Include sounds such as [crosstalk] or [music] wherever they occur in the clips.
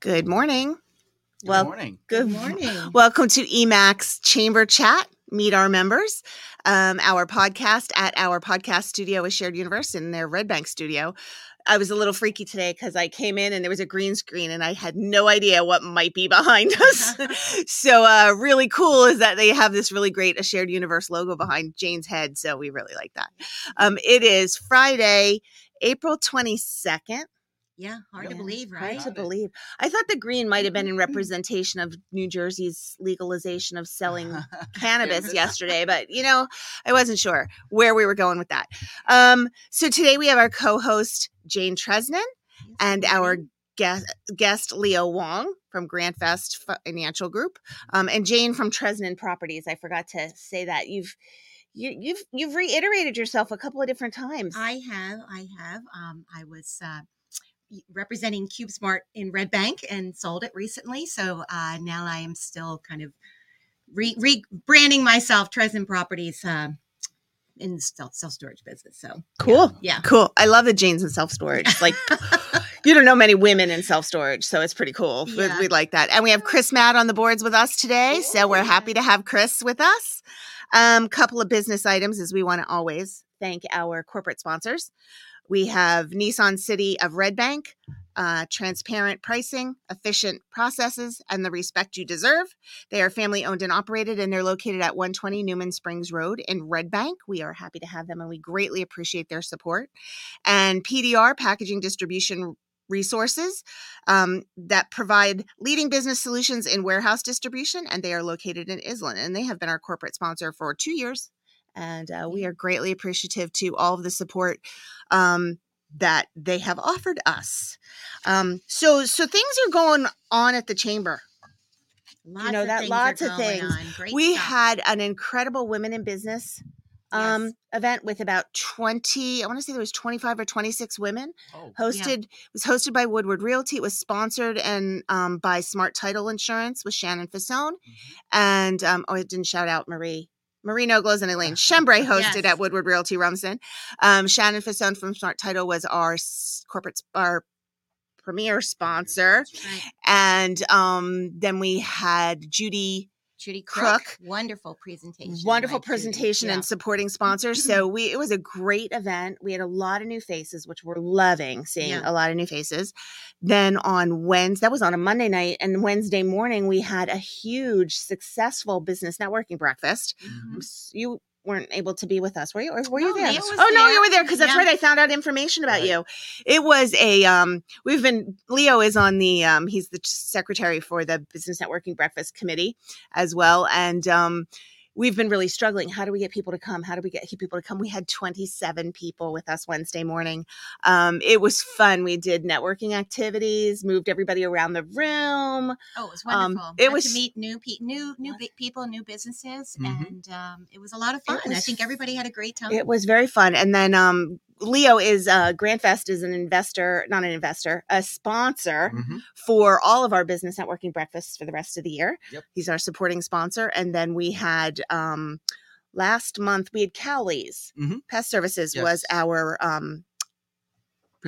Good morning. Good Well, morning. Good morning. Welcome to EMAC's Chamber Chat. Meet our members. Um, our podcast at our podcast studio is Shared Universe in their Red Bank studio. I was a little freaky today because I came in and there was a green screen and I had no idea what might be [laughs] behind us. [laughs] so, uh, really cool is that they have this really great a Shared Universe logo behind Jane's head. So, we really like that. Um, it is Friday, April 22nd. Yeah, hard to believe, right? Hard to believe. I thought the green might have been in representation of New Jersey's legalization of selling [laughs] cannabis yesterday, but you know, I wasn't sure where we were going with that. Um, so today we have our co-host Jane Tresnan and our guest, guest Leo Wong from GrantVest Financial Group, um, and Jane from Tresnan Properties. I forgot to say that you've you, you've you've reiterated yourself a couple of different times. I have, I have. Um, I was uh, y- representing CubeSmart in Red Bank and sold it recently. So uh, now I am still kind of re- rebranding myself, Tresden Properties, um, in the self storage business. So cool. yeah, Cool. I love the jeans in self storage. Like [laughs] you don't know many women in self storage, so it's pretty cool. We- Yeah. We like that. And we have Chris Matt on the boards with us today, so we're happy to have Chris with us. Um, couple of business items as we want to always thank our corporate sponsors. We have Nissan City of Red Bank, uh, transparent pricing, efficient processes, and the respect you deserve. They are family owned and operated, and they're located at 120 Newman Springs Road in Red Bank. We are happy to have them, and we greatly appreciate their support. And PDR, Packaging Distribution Resources, um, that provide leading business solutions in warehouse distribution, and they are located in Island. And they have been our corporate sponsor for two years. And uh, we are greatly appreciative to all of the support um, that they have offered us. Um, so, so things are going on at the chamber. lots know of that- things lots of things. we stuff. had an incredible women in business um, Yes. event with about 20 i want to say there was 25 or 26 women oh, hosted it was hosted by woodward realty it was sponsored and um, by smart title insurance with shannon Fasone. and um, oh i didn't shout out marie Marie Noglos and Elaine Chembray hosted Yes. at Woodward Realty Rumson. Um, Shannon Fasone from Smart Title was our corporate our premier sponsor, Right. and um, then we had Judy Judy Crook, Crook. wonderful presentation. wonderful by Judy. presentation Yeah. and supporting [clears throat] sponsors. So we it was a great event. We had a lot of new faces, which we're loving seeing Yeah. a lot of new faces. Then on Wednesday, that was on a Monday night, and Wednesday morning we had a huge, successful business networking breakfast. mhm. You weren't able to be with us, were you? Or were you there? Oh no, you were there because that's Yeah. right. I found out information about Right. you. It was a um. We've been Leo is on the um. He's the secretary for the business networking breakfast committee as well, and um. We've been really struggling. How do we get people to come? How do we get people to come? We had 27 people with us Wednesday morning. Um, it was fun. We did networking activities, moved everybody around the room. Oh, it was Um, wonderful. it Got was- to meet new pe- new new big people, new businesses, Mhm. and um, it was a lot of fun. I think everybody had a great time. It was very fun. And then um, Leo is uh, GrantVest is an investor, not an investor, a sponsor Mhm. for all of our business networking breakfasts for the rest of the year. Yep. He's our supporting sponsor. And then we had um, last month we had Cowley's Mhm. Pest Services was our um,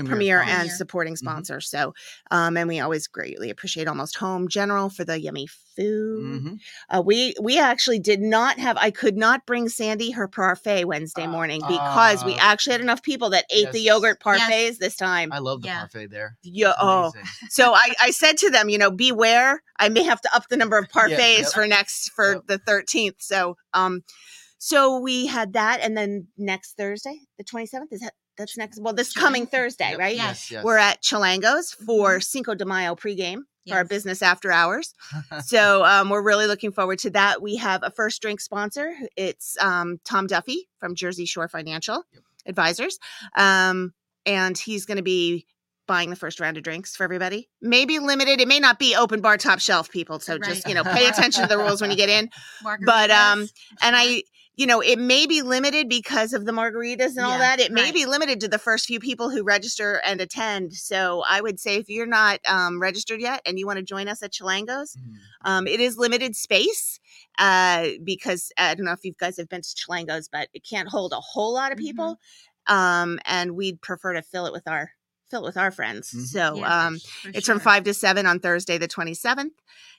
premier and Premier. supporting Mhm. sponsor. So, um, and we always greatly appreciate Almost Home General for the yummy food. Mhm. Uh, we we actually did not have. I could not bring Sandy her parfait Wednesday Ah, morning because we ah. actually had enough people that ate the Yes. yogurt Yes. parfaits this time. I love the Yeah. parfait there. Yeah. Oh, so I, I said to them, you know, beware. I may have to up the number of [laughs] parfaits yep. for next for Yep. the thirteenth. So um, so we had that, and then next Thursday, the twenty seventh, is that that's next? Well, this coming Thursday, Yep. right? Yes. Yes. We're at Chilango's for Cinco de Mayo pregame for our business after hours. [laughs] so um, we're really looking forward to that. We have a first drink sponsor. It's um, Tom Duffy from Jersey Shore Financial Yep. Advisors, um, and he's going to be buying the first round of drinks for everybody. Maybe limited. It may not be open bar top shelf people. So just you know pay attention to the rules when you get in. [laughs] But, um, And. I. You know, it may be limited because of the margaritas and all that. It may right. be limited to the first few people who register and attend. So I would say if you're not um, registered yet and you want to join us at Chilango's, Mhm. um, it is limited space uh, because I don't know if you guys have been to Chilango's, but it can't hold a whole lot of Mhm. people. Um, and we'd prefer to fill it with our fill it with our friends. Mhm. So Yeah, um, for it's from 5 to 7 on Thursday, the 27th.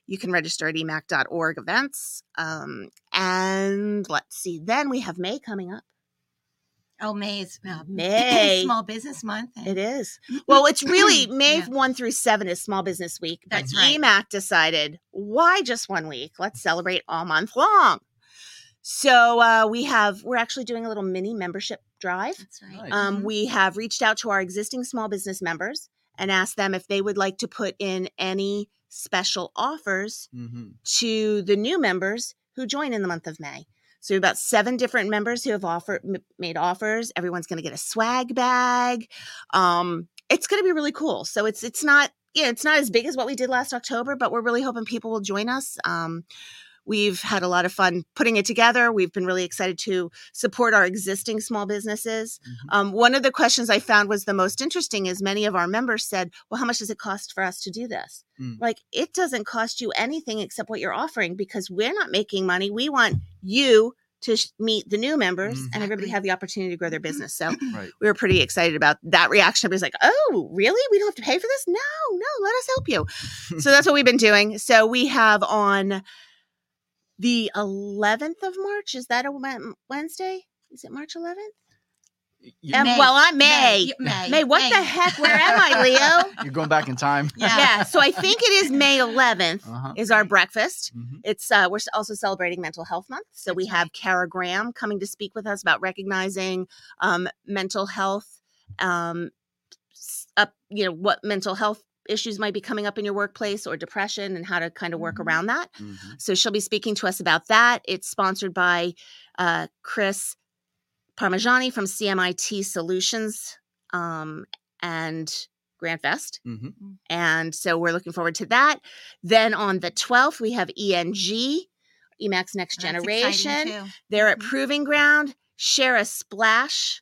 You can register at emac.org events. Um, and let's see, then we have May coming up. Oh, May is uh, [laughs] May. Small Business Month. and- It is. [laughs] Well, it's really [clears throat] May Yeah. 1 through 7 is Small Business Week. But That's right. EMAC decided, why just one week? Let's celebrate all month long. So uh, we have, we're actually doing a little mini membership drive. That's right. Um, Mhm. we have reached out to our existing small business members and asked them if they would like to put in any special offers Mhm. to the new members who join in the month of May. So we have about seven different members who have offered m- made offers. Everyone's going to get a swag bag. Um, it's going to be really cool. So it's it's not yeah it's not as big as what we did last October, but we're really hoping people will join us. Um, we've had a lot of fun putting it together. We've been really excited to support our existing small businesses. Mhm. Um, one of the questions I found was the most interesting is many of our members said, "Well, how much does it cost for us to do this?" Mm. Like it doesn't cost you anything except what you're offering because we're not making money. We want you to sh- meet the new members and everybody have the opportunity to grow their Mhm. business. So Right. we were pretty excited about that reaction. Everybody's like, "Oh, really? We don't have to pay for this? No, no, let us help you." so that's what we've been doing. So we have on the 11th of March. Is that a Wednesday? Is it March 11th? You- Um, May. well, I'm May. May. May. May, what the heck? Where am I, [laughs] Leo? You're going back in time. Yeah. yeah, so I think it is May 11th Uh-huh. is our breakfast. Mhm. It's uh, we're also celebrating Mental Health Month, so we That's have Kara Graham coming to speak with us about recognizing um, mental health, um, up you know what mental health issues might be coming up in your workplace or depression and how to kind of work Mhm. around that. Mhm. So she'll be speaking to us about that. It's sponsored by uh, Chris Parmigiani from CMIT Solutions um, and GrantVest. Mhm. And so we're looking forward to that. Then on the 12th, we have ENG, EMAC's Next That's Generation. They're at Mhm. Proving Ground. Share a splash.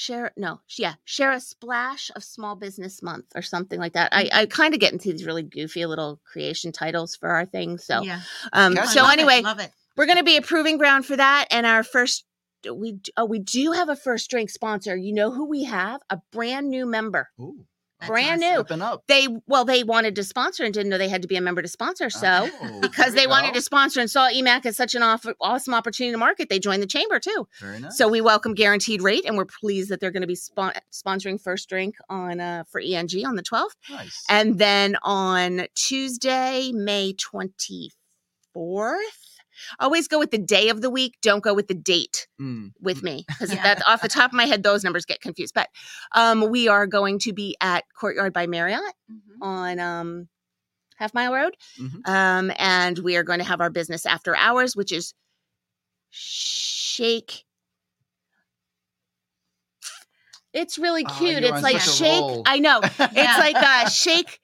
Share no, yeah, share a splash of Small Business Month or something like that. I, I kind of get into these really goofy little creation titles for our things. So, yeah. um, Catchy. so Love it, anyway, love it. we're going to be a proving ground for that. And our first, we oh, we do have a first drink sponsor. You know who we have? A brand new member. Ooh. That's brand new. Up. They well, they wanted to sponsor and didn't know they had to be a member to sponsor. So Oh, because they wanted go. to sponsor and saw EMAC as such an off- awesome opportunity to market, they joined the chamber too. Very nice. So we welcome Guaranteed Rate, and we're pleased that they're going to be spon- sponsoring First Drink on uh, for ENG on the 12th, nice. and then on Tuesday, May 24th. Always go with the day of the week. Don't go with the date Mm. with me [laughs] because Yeah. that's off the top of my head. Those numbers get confused. But um, we are going to be at Courtyard by Marriott Mhm. on um, Half Mile Road. Mhm. Um, and we are going to have our business after hours, which is shake. It's really Oh, cute. you're it's like shake. roll. I know. Yeah. [laughs] It's like uh shake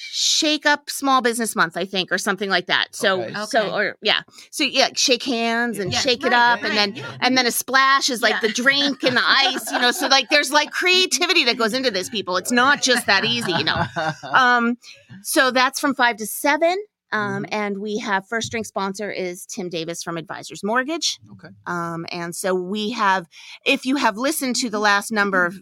shake up small business month, I think, or something like that. So Okay. so Okay. or yeah. So yeah, shake hands and Yeah, shake it up right, and then yeah. and then a splash is like Yeah. the drink and the ice, you know. So like there's like creativity that goes into this, people. It's not just that easy, you know. [laughs] Um, so that's from five to seven. Um, Mm-hmm. and we have first drink sponsor is Tim Davis from Advisors Mortgage. okay. Um, and so we have, if you have listened to the last number of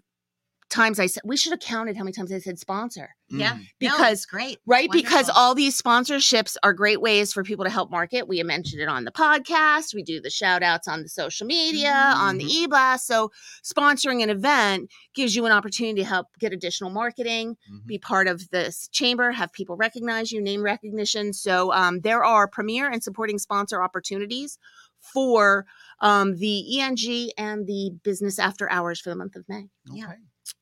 times I said, we should have counted how many times I said sponsor, Yeah. Mm. No, because- great. right? Because all these sponsorships are great ways for people to help market. We mentioned it on the podcast. We do the shout outs on the social media, Mhm. on the e-blast. So sponsoring an event gives you an opportunity to help get additional marketing Mhm. be part of this chamber, have people recognize you, name recognition. So um, there are premier and supporting sponsor opportunities for um, the ENG and the business after hours for the month of May. Yeah.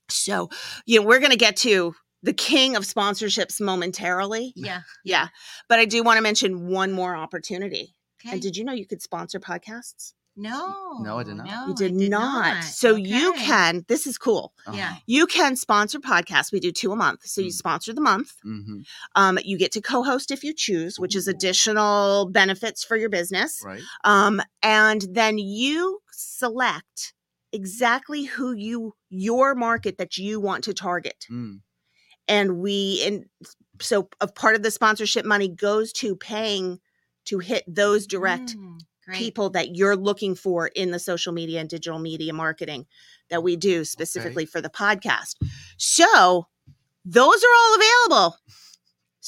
So, you know, we're going to get to the king of sponsorships momentarily. Yeah. Yeah. But I do want to mention one more opportunity. Okay. And did you know you could sponsor podcasts? no. No, I did not. No, you I did, not. not. So you can, this is cool. Yeah. Uh-huh. You can sponsor podcasts. We do two a month. So you Mm. sponsor the month. Mhm. Um, you get to co-host if you choose, which is additional benefits for your business. Right. Um, and then you select exactly who you your market that you want to target. Mm. And we and so a part of the sponsorship money goes to paying to hit those direct Mm, people that you're looking for in the social media and digital media marketing that we do specifically for the podcast. So those are all available.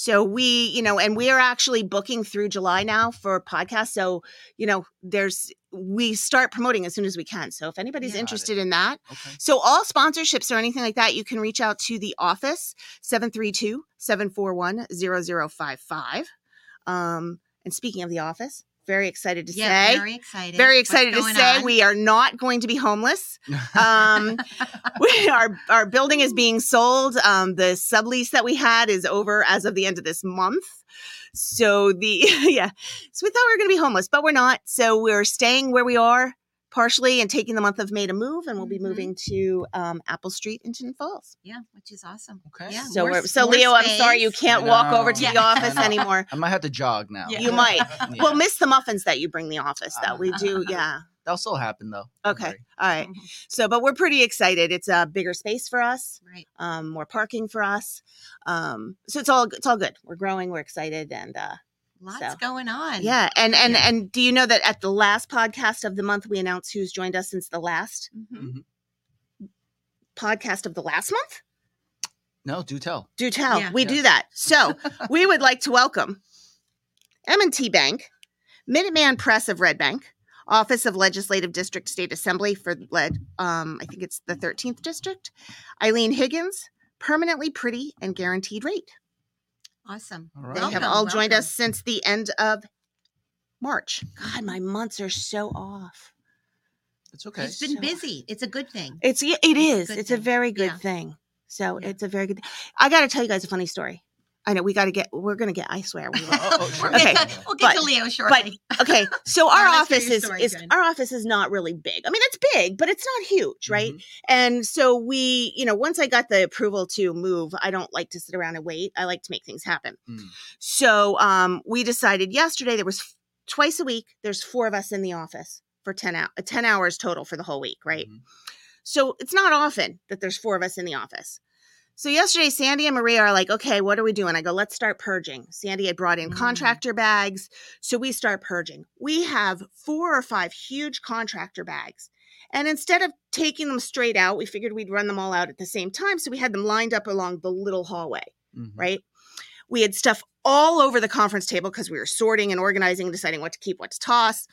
So we, you know, and we are actually booking through July now for podcasts. So, you know, there's we start promoting as soon as we can. So if anybody's Yeah. interested in that, Okay. so all sponsorships or anything like that, you can reach out to the office 732-741-0055. Um, and speaking of the office, very excited to yeah, say, very excited. very excited to say on? we are not going to be homeless. [laughs] Um, [laughs] we, our our building is being sold. Um, the sublease that we had is over as of the end of this month. So the [laughs] yeah, so we thought we were going to be homeless, but we're not. So we're staying where we are partially and taking the month of May to move, and we'll be Mhm. moving to um, Apple Street in Tinton Falls. yeah, which is awesome. Okay. Yeah. So more we're so more Leo, I'm sorry you can't I walk over to know. the office I anymore. I might have to jog now. Yeah. You might. [laughs] Yeah. We'll miss the muffins that you bring the office, though. We do, [laughs] yeah. That'll still happen though. Okay. worry. All right. Mhm. So, but we're pretty excited. It's a bigger space for us. Right. um, more parking for us. Um, so it's all it's all good. We're growing. We're excited, and uh, Lots So, going on. yeah. And and Yeah. and do you know that at the last podcast of the month, we announced who's joined us since the last Mhm. podcast of the last month? No, do tell. Do tell. Yeah. we Yeah. do that. So [laughs] we would like to welcome M&T Bank, Minuteman Press of Red Bank, Office of Legislative District State Assembly for led. Um, I think it's the 13th district. Eileen Higgins, permanently pretty and guaranteed rate. Awesome. All right. They have Welcome, all joined welcome. us since the end of March. God, my months are so off. It's okay. It's been So- busy. It's a good thing. It's yeah, it is. good It's a very good Yeah. thing. So Yeah. it's a very good. I got to tell you guys a funny story. I know we got to get. We're gonna get. I swear we will. Oh, sure. Okay, to, [laughs] we'll get to Leo shortly. okay, so [laughs] our office is is our office is not really big. I mean, it's big, but it's not huge, right? Mhm. And so we, you know, once I got the approval to move, I don't like to sit around and wait. I like to make things happen. Mm. So um, we decided yesterday there was twice a week. There's four of us in the office for ten hours, ten hours total for the whole week, right? Mhm. So it's not often that there's four of us in the office. So yesterday, Sandy and Maria are like, okay, what are we doing? I go, let's start purging. Sandy had brought in Mm. contractor bags. So we start purging. We have four or five huge contractor bags. And instead of taking them straight out, we figured we'd run them all out at the same time. So we had them lined up along the little hallway, Mhm. right? We had stuff all over the conference table because we were sorting and organizing, and deciding what to keep, what to toss.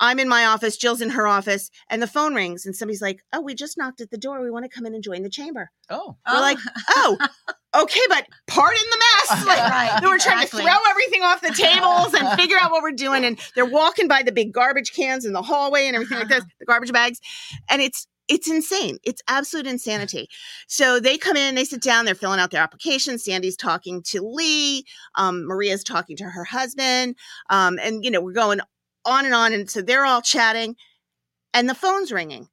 I'm in my office, Jill's in her office, and the phone rings, and somebody's like, Oh, we just knocked at the door. We want to come in and join the chamber. Oh. We're like, Oh, [laughs] okay, but pardon the mess. Like, right. were trying to throw everything off the tables and [laughs] figure out what we're doing. And they're walking by the big garbage cans in the hallway and everything like this, [laughs] the garbage bags. And it's it's insane. It's absolute insanity. So they come in, they sit down, they're filling out their application. Sandy's talking to Lee. Um, Maria's talking to her husband. Um, and you know, we're going on and on. And so they're all chatting, and the phone's ringing.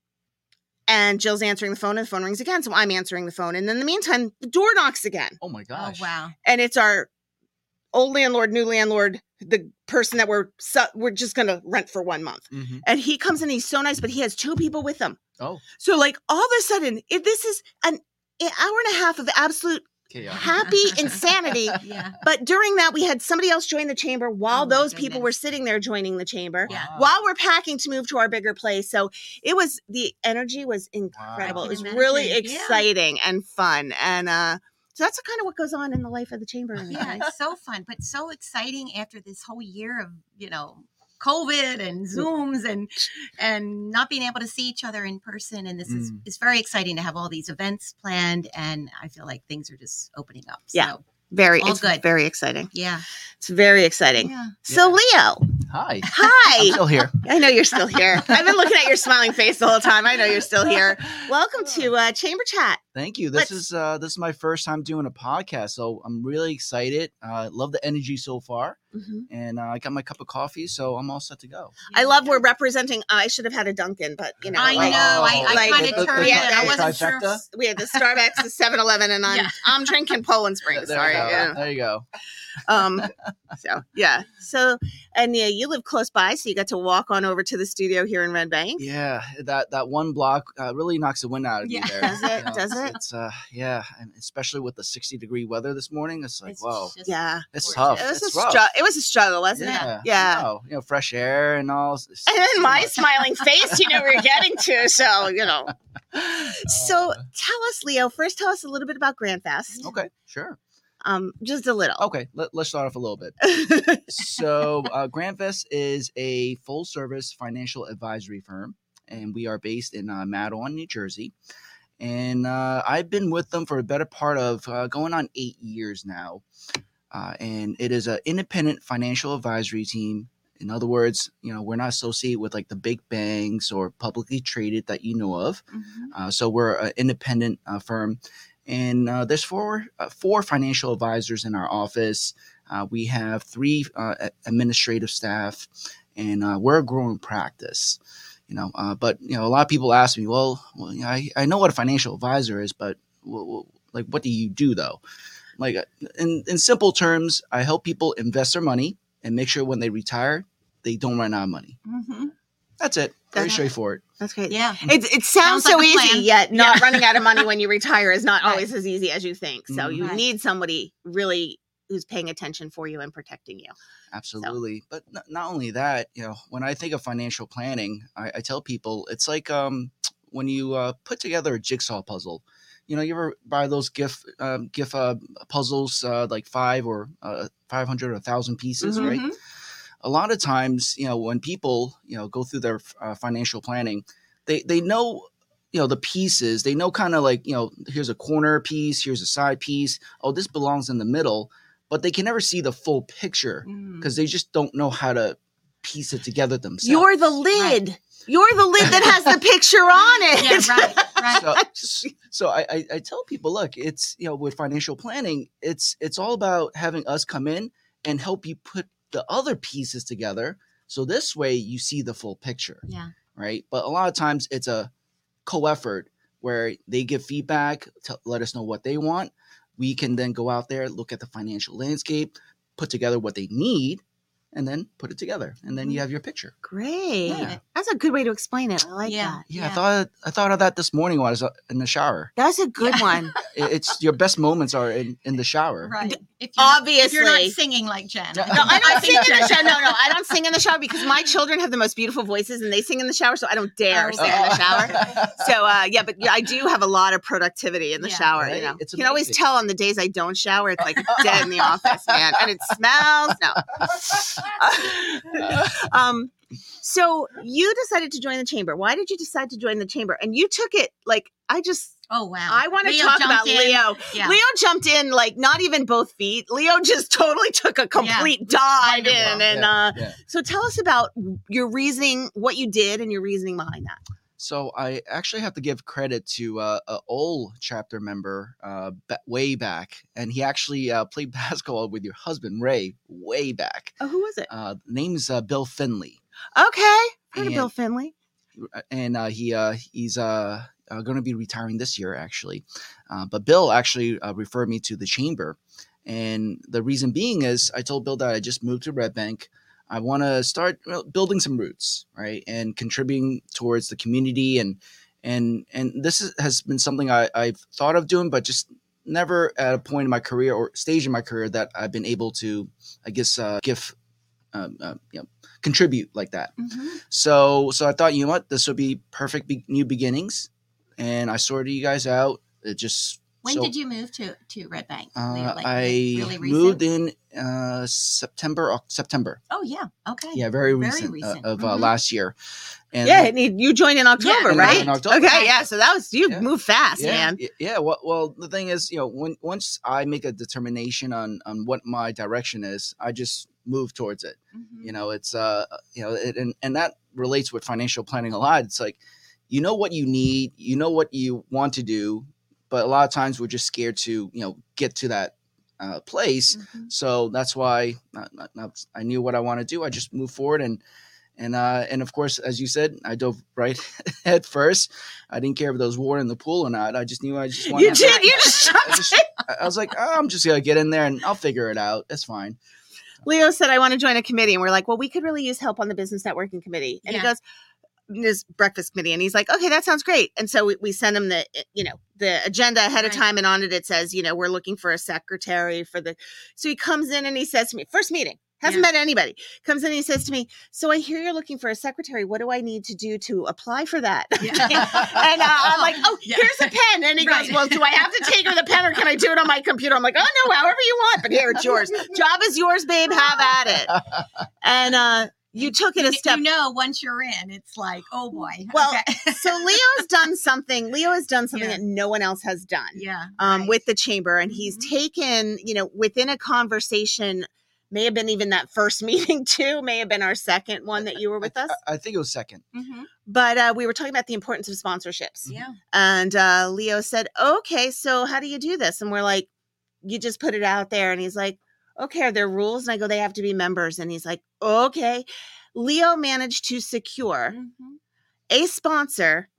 And Jill's answering the phone, and the phone rings again. So I'm answering the phone. And in the meantime, the door knocks again Oh my Oh gosh. wow. and it's our old landlord, new landlord, the person that we're su- we're just gonna rent for one month. hmm And he comes in, he's so nice, but he has two people with him. Oh, So like all of a sudden, if this is an, an hour and a half of absolute chaos. happy insanity. [laughs] Yeah. But during that, we had somebody else join the chamber while Oh my those people were sitting there joining the chamber. Yeah. Wow. While we're packing to move to our bigger place. So it was the energy was incredible. I It was can really imagine. Yeah. exciting and fun. And uh so that's kind of what goes on in the life of the chamber. Yeah, it's so fun, but so exciting after this whole year of, you know, COVID and Zooms and [laughs] and not being able to see each other in person. And this is Mm. it's very exciting to have all these events planned and I feel like things are just opening up. Yeah. So Very, All it's good. very exciting. yeah. It's very exciting. Yeah. So, Leo, Hi. I'm hi. still here. [laughs] I know you're still here. [laughs] I've been looking at your smiling face the whole time. I know you're still here. Welcome to uh, Chamber Chat. Thank you. This Let's- is uh this is my first time doing a podcast, so I'm really excited. Uh love the energy so far. And uh, I got my cup of coffee, so I'm all set to go. I love we're representing. I should have had a Dunkin', but you know, I like, know. I, I like- kind of turned the- it. I the wasn't sure. trifecta? if- we had the Starbucks, the 7-Eleven, and I'm Yeah. I'm drinking Poland Springs. There Sorry. you go. yeah. There you go. Um, so yeah. So and yeah, you live close by, so you got to walk on over to the studio here in Red Bank. Yeah, that that one block uh, really knocks the wind out of Yeah. you there. Does it? You know, Does it? It's uh, yeah, and especially with the sixty degree weather this morning, it's like It's whoa, just Yeah. it's gorgeous. tough. It was it's a rough. Struggle. It was a struggle, wasn't it? Yeah, Yeah. no, you know, fresh air and all. And then my smiling face, you know, we're getting to. So you know. [laughs] So Uh, tell us, Leo. First, tell us a little bit about GrantVest. okay, sure. Um, just a little. Okay, let, let's start off a little bit. so [laughs] uh, GrantVest is a full service financial advisory firm and we are based in uh, Matawan, New Jersey. And uh, I've been with them for a better part of uh, going on eight years now. Uh, and it is an independent financial advisory team. In other words, you know, we're not associated with like the big banks or publicly traded that you know of. Mhm. Uh, so we're an independent uh, firm, and uh, there's four uh, four financial advisors in our office. Uh, we have three uh, administrative staff, and uh, we're a growing practice. You know, uh, but you know, a lot of people ask me, well, well I, I know what a financial advisor is, but well, like, what do you do though? Like, in in simple terms, I help people invest their money and make sure when they retire, they don't run out of money. Mhm. That's it. Very That's- straightforward. That's great. Yeah. It, it sounds, Sounds so a easy, plan. yet not Yeah. running out of money when you [laughs] retire is not Right. always as easy as you think. So Mhm. you Right. need somebody really who's paying attention for you and protecting you. Absolutely. But n- not only that, you know, when I think of financial planning, I, I tell people it's like um, when you uh, put together a jigsaw puzzle. You know, you ever buy those gift um, gift uh, puzzles uh, like five or uh, five hundred or thousand pieces, Mhm. right? Mhm. A lot of times, you know, when people you know go through their uh, financial planning, they they know you know the pieces. They know kind of like you know here's a corner piece, here's a side piece. Oh, this belongs in the middle, but they can never see the full picture Mm. because they just don't know how to piece it together themselves. You're the lid. You're the lid that has the [laughs] picture on it. Yeah, right, right. [laughs] so, so I, I, I tell people, look, it's you know, with financial planning, it's it's all about having us come in and help you put the other pieces together. So this way you see the full picture, Yeah. right? But a lot of times it's a co-effort where they give feedback, to let us know what they want. We can then go out there, look at the financial landscape, put together what they need, and then put it together, and then you have your picture. Great. Yeah. That's a good way to explain it. I like Yeah. that. Yeah, I thought I thought of that this morning when I was uh, in the shower. That's a good Yeah. one. [laughs] It's your best moments are in, in the shower. Right. If you're not- if you're not singing like Jen. No, No, I don't sing think in the shower. No, no, I don't sing in the shower because my children have the most beautiful voices and they sing in the shower, so I don't dare Oh, sing in the shower. [laughs] So uh, yeah, but I do have a lot of productivity in the Yeah. shower. Right? You know, It's you can always tell on the days I don't shower, it's like dead in the [laughs] office, man, and it smells. No. [laughs] um, so you decided to join the chamber. Why did you decide to join the chamber? And you took it like I just Oh wow. I want to Leo talk about in. Leo. Yeah. Leo jumped in like not even both feet. Leo just [laughs] totally took a complete dive in, and Yeah, uh, yeah. so tell us about your reasoning, what you did, and your reasoning behind that. So I actually have to give credit to uh, a old chapter member uh, way back, and he actually uh, played [laughs] basketball with your husband Ray way back. Oh, who was it? Uh, name's uh, Bill Finley, Okay, heard of Bill Finley. and uh, he uh, he's uh, uh, going to be retiring this year actually. Uh, but Bill actually uh, referred me to the chamber, and the reason being is I told Bill that I just moved to Red Bank. I want to start building some roots, right, and contributing towards the community, and and and this is, has been something I, I've thought of doing, but just never at a point in my career or stage in my career that I've been able to, I guess, uh, give, um, uh, you know, contribute like that. Mhm. So so I thought, you know what, this would be perfect be- new beginnings, and I sorted you guys out. It just When so, did you move to to Red Bank? Uh, Like, I really moved in uh, September. Oc- September, Oh yeah. Okay. yeah, very Very recent, uh, of uh, Mhm. last year. And yeah, and you- you joined in October, Yeah, right? in October. Okay, yeah. So that was you Yeah. moved fast, yeah, man. y- yeah. Well, well, the thing is, you know, when once I make a determination on on what my direction is, I just move towards it. Mhm. you know it's uh you know it, and and that relates with financial planning a lot it's like you know what you need you know what you want to do but a lot of times we're just scared to you know get to that uh, place Mhm. so that's why not, not, not- i knew what i want to do i just moved forward and and uh and of course as you said i dove right [laughs] head first i didn't care if there was water in the pool or not i just knew i just wanted You to did. [laughs] You just I just, I, I was like, oh, I'm just gonna get in there and I'll figure it out. It's fine. Leo said, I want to join a committee. And we're like, well, we could really use help on the business networking committee. And he goes, this breakfast committee. And he's like, okay, that sounds great. And so we, we send him the, eh, you know, the agenda ahead of time. And on it, it says, you know, we're looking for a secretary for the, so he comes in and he says to me, first meeting, hasn't met anybody, comes in and he says to me, so I hear you're looking for a secretary. What do I need to do to apply for that? [laughs] Yeah. and uh, I'm like, oh, [laughs] Yeah. here's a pen. And he Right. goes, well, do I have to take her the pen or can I do it on my computer? I'm like, oh, no, however you want, but here, it's yours. Job is yours, babe. Have at it. And uh, you took it a step. you know, once you're in, it's like, oh boy. [laughs] Well, okay. so Leo's done something. Leo has done something Yeah. that no one else has done yeah. um, right. with the chamber. And he's Mhm. taken, you know, within a conversation, may have been even that first [laughs] meeting too, may have been our second one that you were with I, us. I think it was second. Mhm. But uh, we were talking about the importance of sponsorships. Yeah. And uh, Leo said, okay, so how do you do this? And we're like, you just put it out there. And he's like, okay, are there rules? And I go, they have to be members. And he's like, okay. Leo managed to secure Mhm. a sponsor,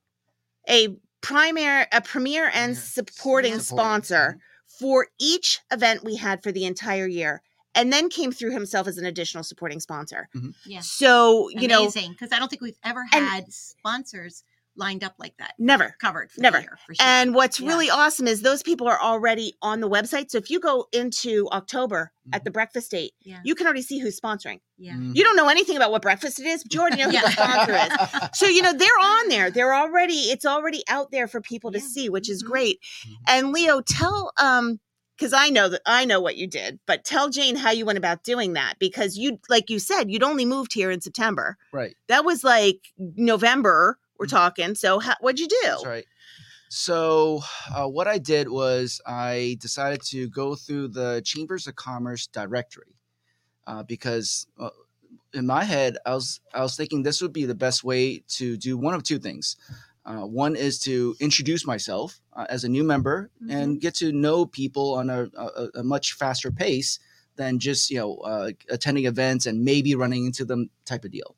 a primary, a premier and Yeah. supporting Yeah. sponsor for each event we had for the entire year. And then came through himself as an additional supporting sponsor. Yeah. So, you know, Amazing. Because I don't think we've ever And- had sponsors lined up like that. Never. Covered for Never. year, for sure. And what's Yeah. really awesome is those people are already on the website. So if you go into October at the breakfast date, yeah. you can already see who's sponsoring. yeah. Mhm. You don't know anything about what breakfast it is, but you already know who the sponsor is. [laughs] So you know they're on there. They're already it's already out there for people to Yeah. see, which is Mhm. great. Mhm. And Leo, tell um because I know that I know what you did, but tell Jane how you went about doing that because you like you said you'd only moved here in September. Right. That was like November. We're Mhm. talking. So how, what'd you do? That's right. So, uh, what I did was I decided to go through the Chambers of Commerce directory uh, because uh, in my head I was I was thinking this would be the best way to do one of two things. Uh, one is to introduce myself uh, as a new member and get to know people on a, a, a much faster pace than just you know uh, attending events and maybe running into them type of deal.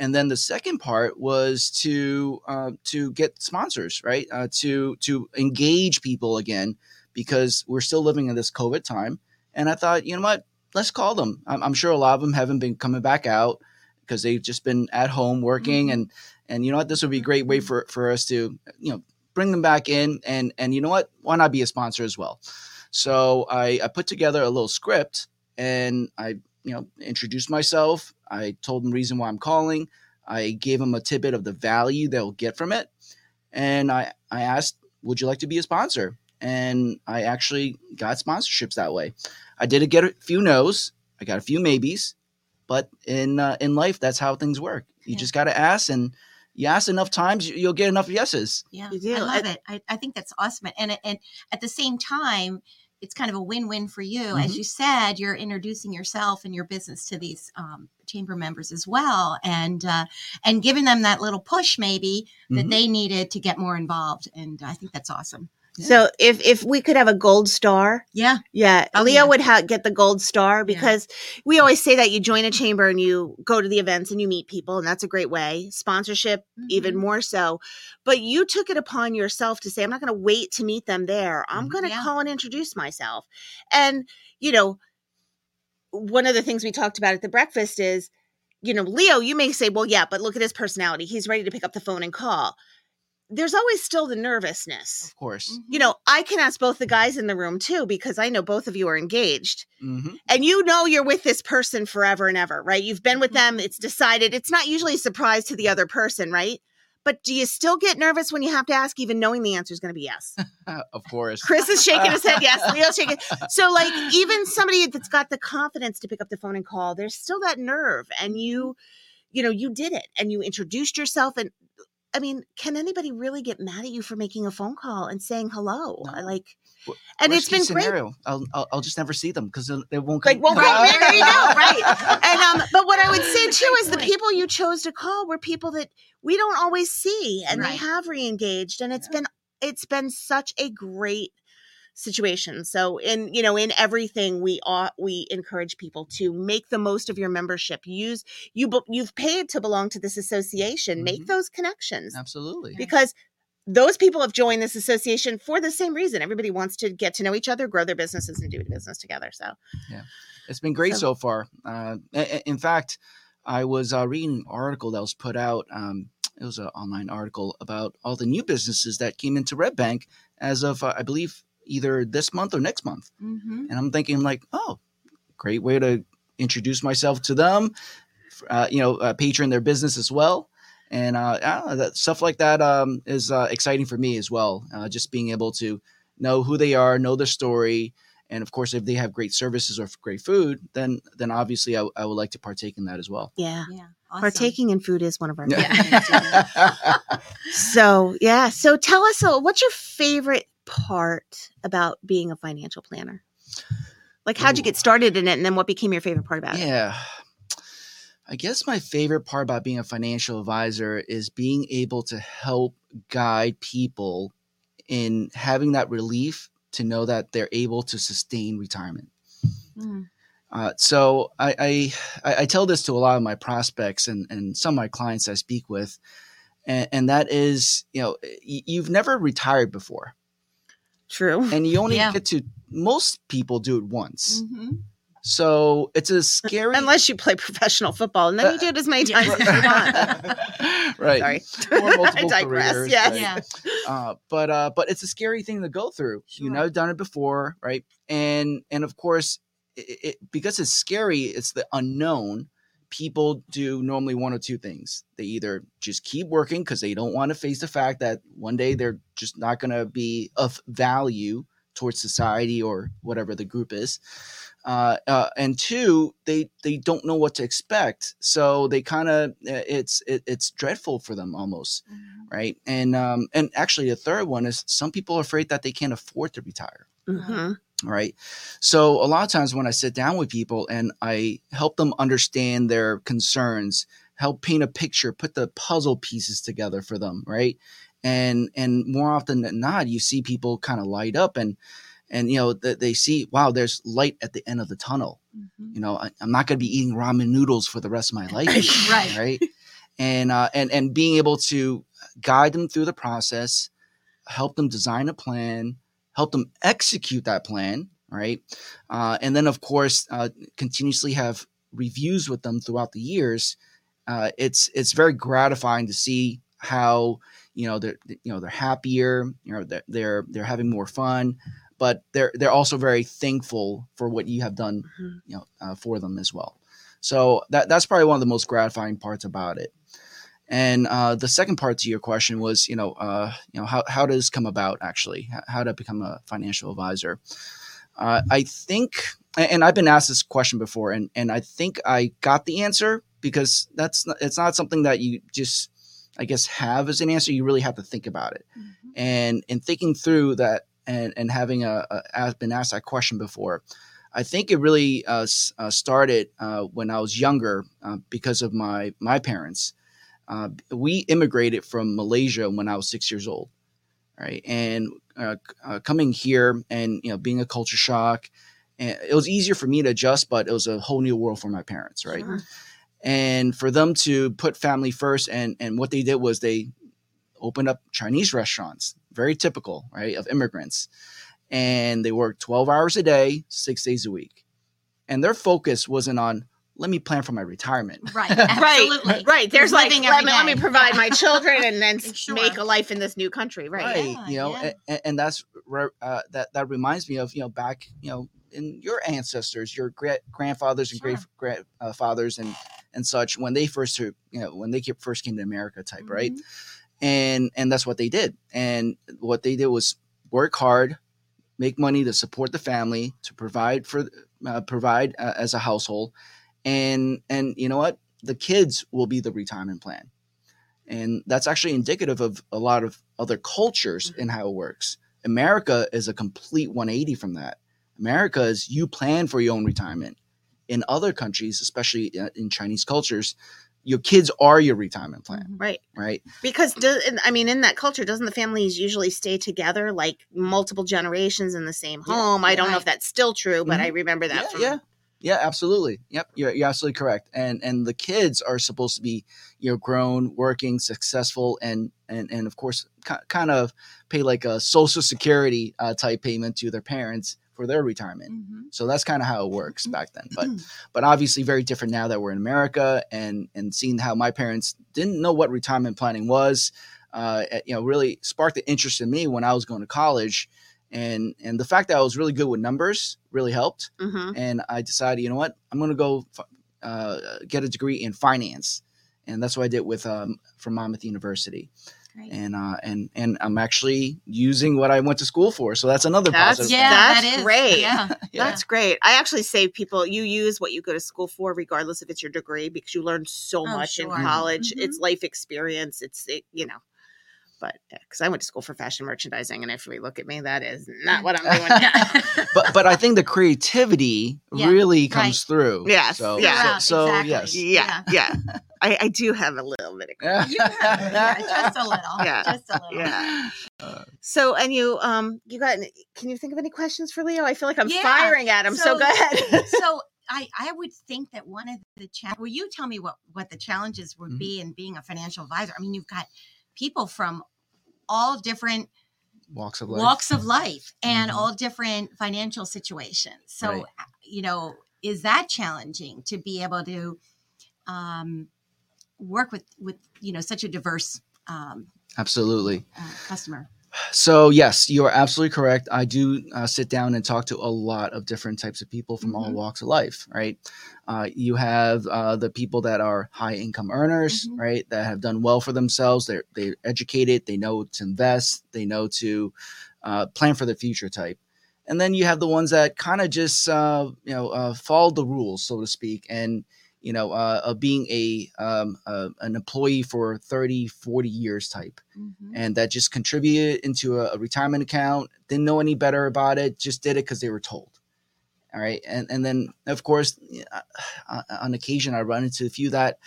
And then the second part was to uh, to get sponsors, right? Uh, to to engage people again because we're still living in this COVID time. And I thought, you know what? Let's call them. I'm, I'm sure a lot of them haven't been coming back out because they've just been at home working. Mhm. And and you know what? This would be a great way for for us to you know bring them back in. And and you know what? Why not be a sponsor as well? So I, I put together a little script and I you know introduced myself. I told them the reason why I'm calling. I gave them a tidbit of the value they'll get from it, and I I asked, "Would you like to be a sponsor?" And I actually got sponsorships that way. I did get a few no's. I got a few maybes, but in uh, in life, that's how things work. You Yeah. just got to ask, and you ask enough times, you- you'll get enough yeses. Yeah, You do. I love And- it. I, I think that's awesome. And and at the same time, it's kind of a win-win for you. Mm-hmm. As you said, you're introducing yourself and your business to these um, chamber members as well, and uh, and giving them that little push maybe that Mhm. they needed to get more involved. And I think that's awesome. So if if we could have a gold star, Yeah, yeah, Oh, Leo yeah. would ha- get the gold star Yeah. because we always say that you join a chamber and you go to the events and you meet people, and that's a great way. Sponsorship, even Mhm. more so. But you took it upon yourself to say, I'm not going to wait to meet them there. I'm Mhm. going to Yeah. call and introduce myself. And, you know, one of the things we talked about at the breakfast is, you know, Leo, you may say, well, yeah, but look at his personality. He's ready to pick up the phone and call. There's always still the nervousness. Of course. Mhm. You know, I can ask both the guys in the room too, because I know both of you are engaged hmm and you know you're with this person forever and ever, right? You've been with them, it's decided. It's not usually a surprise to the other person, right? But do you still get nervous when you have to ask, even knowing the answer is going to be yes? [laughs] of course. Chris is shaking his head, [laughs] yes. Leo's shaking. So, like, [laughs] even somebody that's got the confidence to pick up the phone and call, there's still that nerve. And you, you know, you did it and you introduced yourself. And I mean, can anybody really get mad at you for making a phone call and saying hello? No. Like, and Worst it's been case great. I'll, I'll I'll just never see them because they won't. Like, well, come- right, there you go, right. [laughs] And um, but what I would say too is the people you chose to call were people that we don't always see, and they Right. have reengaged, and it's been it's been such a great situation. So in you know in everything we ought we encourage people to make the most of your membership. Use you you've paid to belong to this association. Make Mhm. those connections Absolutely. because those people have joined this association for the same reason. Everybody wants to get to know each other, grow their businesses, and do business together. So, yeah, It's been great So- so, far. Uh, in fact, I was uh, reading an article that was put out. Um, it was an online article about all the new businesses that came into Red Bank as of, uh, I believe, either this month or next month. Mhm. And I'm thinking, like, oh, great way to introduce myself to them, uh, you know, uh, patron their business as well. And uh, I know, that stuff like that um, is uh, exciting for me as well. Uh, just being able to know who they are, know their story, and of course, if they have great services or great food, then then obviously I, I would like to partake in that as well. yeah, Yeah. Awesome. partaking in food is one of our. [laughs] Yeah. [laughs] So, yeah. So, tell us, uh, what's your favorite part about being a financial planner? Like, how'd you get started in it, and then what became your favorite part about it? yeah. I guess my favorite part about being a financial advisor is being able to help guide people in having that relief to know that they're able to sustain retirement. Mm. Uh, so I, I I I tell this to a lot of my prospects and, and some of my clients I speak with, and, and that is you know you've never retired before, True. and you only Yeah. get to most people do it once. Mhm. So it's a scary Unless you play professional football, and then you do it as many Yeah. times as you want. [laughs] right. Sorry. Or [laughs] multiple I digress. careers, Yes. right. Yeah. Uh, but uh, but it's a scary thing to go through. Sure. You've never done it before, right? And and of course, it, it, because it's scary, it's the unknown. People do normally one or two things. They either just keep working because they don't want to face the fact that one day they're just not going to be of value towards society or whatever the group is. Uh, uh, and two, they they don't know what to expect, so they kind of it's it, it's dreadful for them almost Mhm. right? And um, and actually, the third one is some people are afraid that they can't afford to retire, Mhm. Right? So a lot of times when I sit down with people and I help them understand their concerns, help paint a picture, put the puzzle pieces together for them, right? And and more often than not, you see people kind of light up and and you know that they see wow there's light at the end of the tunnel Mhm. you know I, i'm not going to be eating ramen noodles for the rest of my [laughs] life Right. right and uh, and and being able to guide them through the process help them design a plan help them execute that plan right? Uh, and then of course uh, continuously have reviews with them throughout the years. Uh, it's it's very gratifying to see how you know they're you know they're happier you know they're they're, they're having more fun but they're they're also very thankful for what you have done Mhm. you know uh, for them as well. So that that's probably one of the most gratifying parts about it and uh, the second part to your question was you know uh, you know how, how does this come about actually? How to become a financial advisor? Uh, i think and i've been asked this question before and and i think i got the answer because that's not, it's not something that you just i guess have as an answer. You really have to think about it. Mhm. and in thinking through that and and having a, been asked that question before i think it really uh, uh, started uh, when i was younger uh, because of my my parents uh, we immigrated from malaysia when i was six years old right? And uh, uh, coming here and you know being a culture shock and it was easier for me to adjust but it was a whole new world for my parents right? Sure. and for them to put family first and and what they did was they opened up chinese restaurants very typical right of immigrants. And they worked 12 hours a day six days a week. And their focus wasn't on let me plan for my retirement Right. [laughs] Right, Absolutely. [laughs] right. There's like let me, let me provide my children and then [laughs] Sure. make a life in this new country. Right. right Yeah, you know yeah. and, and that's re- uh, that that reminds me of you know back you know in your ancestors your great grandfathers and Sure. great grandfathers and and such when they first you know when they first came to america type right Mhm. and and that's what they did and what they did was work hard make money to support the family to provide for uh, provide uh, as a household and and you know what? The kids will be the retirement plan. And that's actually indicative of a lot of other cultures in how it works. America is a complete 180 from that. America is you plan for your own retirement. In other countries especially uh, in chinese cultures your kids are your retirement plan Mhm. Right. right? Because do, I mean, in that culture, doesn't the families usually stay together like multiple generations in the same Yeah, home? I don't know if that's still true, but Mhm. I remember that yeah, from yeah Yeah, absolutely. Yep, you're, you're absolutely correct. And and the kids are supposed to be, you know, grown, working, successful, and and and of course, ki- kind of pay like a social security uh, type payment to their parents for their retirement. Mhm. So that's kind of how it works Mhm. back then. But [clears throat] but obviously very different now that we're in America and and seeing how my parents didn't know what retirement planning was, uh, you know, really sparked the interest in me when I was going to college. And and the fact that I was really good with numbers really helped hmm and I decided, you know what, I'm going to go f- uh, get a degree in finance, and that's what I did with um, from Monmouth University, Great. and uh, and and I'm actually using what I went to school for, so that's another That's- positive. yeah, That's that is great. Yeah. [laughs] Yeah. That's great. I actually say people you use what you go to school for, regardless if it's your degree, because you learn so Oh, much in sure. college. Mhm. It's life experience. It's it, you know. But because I went to school for fashion merchandising, and if we look at me, that is not what I'm doing. [laughs] But but I think the creativity Yeah, really comes right. through. Yes, So, yeah. So, so Exactly. yes. yeah, yeah. I, I do have a little bit of. [laughs] Yeah. You have, yeah, just a little. Yeah. Just a little. Yeah. So, and you, um, you got? Can you think of any questions for Leo? I feel like I'm Yeah. firing at him. So, So- go ahead. [laughs] so I, I would think that one of the cha- well you tell me what what the challenges would Mhm. be in being a financial advisor i mean you've got people from all different Walks of life. walks of life and Mhm. all different financial situations so Right. you know is that challenging to be able to um, work with with you know such a diverse um, Absolutely. uh, customer So yes, you are absolutely correct. I do uh, sit down and talk to a lot of different types of people from all Mhm. walks of life. Right? Uh, you have uh, the people that are high income earners, Mhm. right? That have done well for themselves. They're they're educated. They know to invest. They know to uh, plan for the future. Type. And then you have the ones that kind of just uh, you know uh, follow the rules, so to speak, and you know uh, of being a um, uh, an employee for 30 40 years type. Mhm. and that just contributed into a, a retirement account didn't know any better about it just did it because they were told. All right? And and then of course uh, on occasion i run into a few that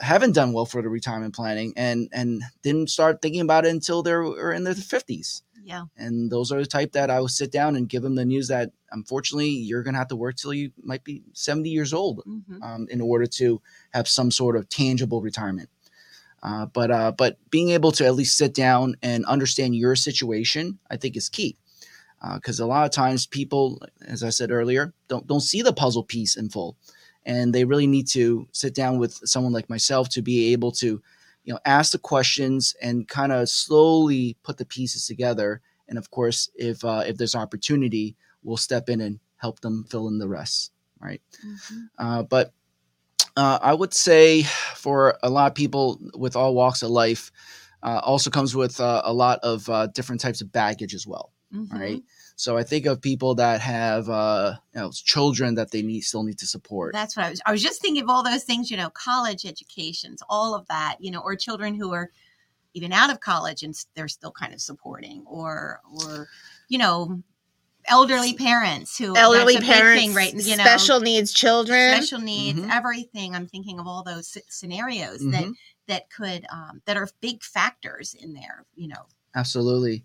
haven't done well for the retirement planning and and didn't start thinking about it until they were in their 50s yeah and those are the type that i will sit down and give them the news that unfortunately you're going to have to work till you might be 70 years old Mhm. um, in order to have some sort of tangible retirement. Uh, but uh, but being able to at least sit down and understand your situation, I think, is key. Because a lot of times people, as I said earlier, don't don't see the puzzle piece in full, and they really need to sit down with someone like myself to be able to, you know, ask the questions and kind of slowly put the pieces together. And of course, if uh, if there's opportunity, we'll step in and help them fill in the rest. Right. Mhm. Uh, but uh, I would say for a lot of people with all walks of life, uh, also comes with uh, a lot of uh, different types of baggage as well. Mhm. Right. So I think of people that have uh, you know children that they need still need to support. That's what I was. I was just thinking of all those things, you know, college educations, all of that, you know, or children who are even out of college and they're still kind of supporting, or or you know, elderly parents who Elderly that's a big parents, thing, right? You know, special needs children. special needs, Mhm. everything. I'm thinking of all those s- scenarios that Mhm. that could um, that are big factors in there. You know, Absolutely.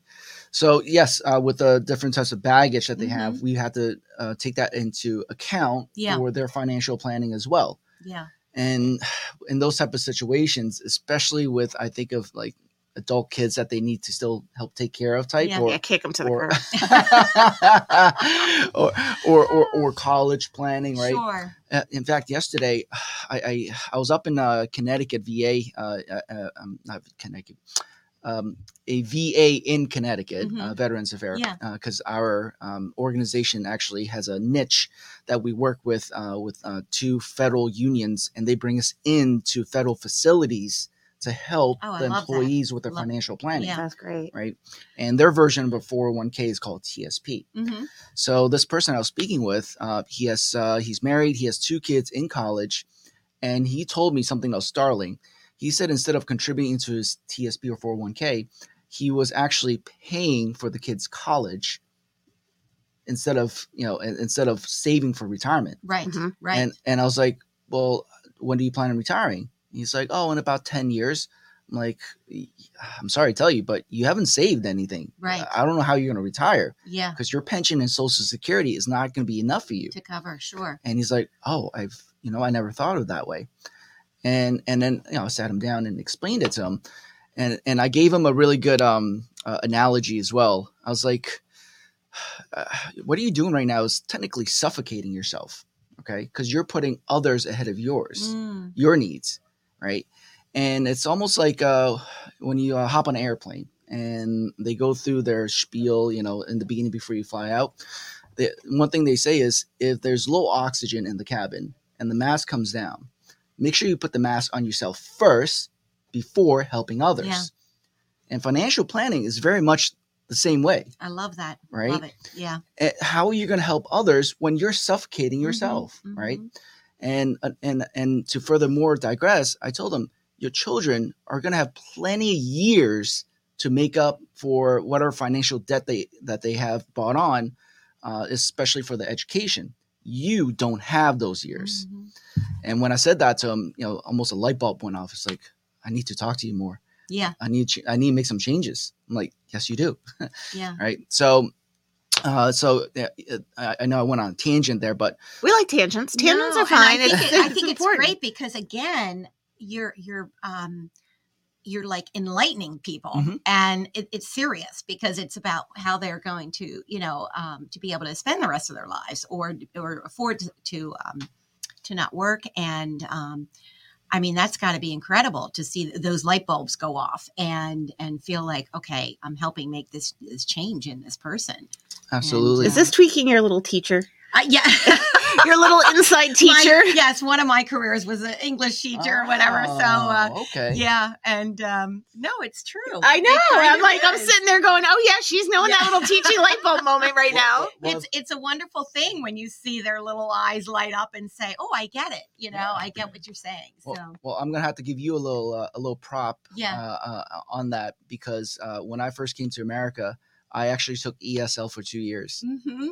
So yes, uh, with the different types of baggage that they Mm-hmm. have, we have to uh, take that into account Yeah. for their financial planning as well. yeah, and [sighs] in those type of situations especially with i think of like adult kids that they need to still help take care of type Yeah. or, yeah, kick them to the curb. [laughs] or, or, or or college planning right sure. uh, in fact yesterday [sighs] i i, I was up in uh, connecticut va uh, uh, uh, um, not connecticut um, a VA in Connecticut, uh, Mhm. Veterans Affairs, Yeah. because our um, organization actually has a niche that we work with uh, with uh, two federal unions, and they bring us into federal facilities to help Oh, the love that. employees with their Love- financial planning. Yeah. That's great. Right, and their version of a 401k is called TSP. hmm So this person I was speaking with, uh, he has uh, he's married, he has two kids in college, and he told me something that was startling. He said instead of contributing to his TSP or 401k, he was actually paying for the kids' college instead of you know instead of saving for retirement. Right. Mhm. Right. And and I was like, well, when do you plan on retiring? He's like, oh, in about ten years. I'm like, I'm sorry to tell you, but you haven't saved anything. Right. I don't know how you're going to retire Yeah. because your pension and Social Security is not going to be enough for you. To cover, sure. And he's like, oh, I've, you know, I never thought of it that way. And and then you know, I sat him down and explained it to him, and and I gave him a really good um uh, analogy as well. I was like, uh, what are you doing right now is technically suffocating yourself, okay? Because you're putting others ahead of yours Mm, your needs, right? And it's almost like uh, when you uh, hop on an airplane and they go through their spiel, you know, in the beginning before you fly out. The, one thing they say is if there's low oxygen in the cabin and the mask comes down, make sure you put the mask on yourself first before helping others. Yeah. And financial planning is very much the same way, I love that. right? Love it. Yeah. Eh, How are you going to help others when you're suffocating Mhm, yourself, right? mhm. and uh, and and to furthermore digress i told them your children are going to have plenty of years to make up for whatever financial debt they that they have bought on uh, especially for the education you don't have those years Mhm. and when i said that to him you know almost a light bulb went off it's like i need to talk to you more Yeah. i need ch- i need to make some changes i'm like yes you do [laughs] Yeah. right so uh, so uh, I I know I went on a tangent there, but We like tangents. Tangents No, are fine. I think, it's, it- I think [laughs] it's great because again, you're you're um you're like enlightening people Mhm. and it, it's serious because it's about how they're going to you know um, to be able to spend the rest of their lives or or afford to to, um, to not work and um, I mean that's got to be incredible to see those light bulbs go off and and feel like okay I'm helping make this this change in this person absolutely Is this tweaking your little teacher? uh, yeah [laughs] Your little inside [laughs] My- teacher? yes, one of my careers was an English teacher or whatever. So uh, Oh, okay. yeah, and um, no, it's true. I know. I'm of like, I'm sitting there going, oh, yeah, she's knowing that little teaching light bulb [laughs] moment right now. Well, well, It's it's a wonderful thing when you see their little eyes light up and say, "Oh, I get it." You know, I get what you're saying. So well, well, I'm gonna have to give you a little uh, a little prop Yeah. uh, uh, on that because uh, when I first came to America, I actually took ESL for two years, hmm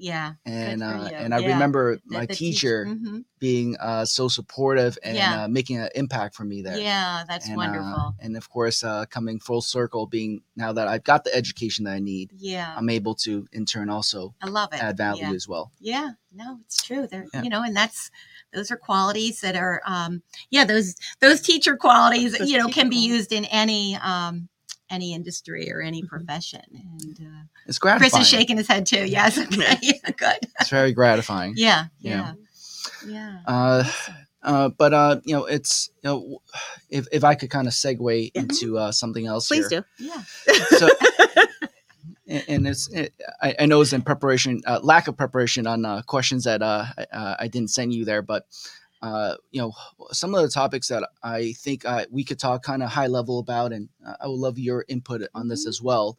yeah, and uh, and I Yeah. remember The- my the teacher mhm. being uh, so supportive and Yeah. uh, making an impact for me there. Yeah, that's And, uh, wonderful. and of course, uh, coming full circle, being now that I've got the education that I need, yeah, I'm able to in turn also I love it. add value Yeah. as well. Yeah, no, it's true. They're Yeah. you know, and that's those are qualities that are um yeah, those those teacher qualities, Those you know, can be used in any um any industry or any Mhm. profession. And uh, It's gratifying. Chris is shaking his head too. Yes. [laughs] Okay. yeah, good. It's very gratifying. Yeah. Yeah. Yeah. Uh, Awesome. Uh, but uh, you know, it's you know, if if I could kind of segue into uh, something else, Please here. do. Yeah. So, [laughs] and and it's it, I, I know it's in preparation, uh, lack of preparation on uh, questions that uh, I, uh, I didn't send you there, but uh, you know, some of the topics that I think uh, we could talk kind of high level about, and uh, I would love your input on this Mhm. as well,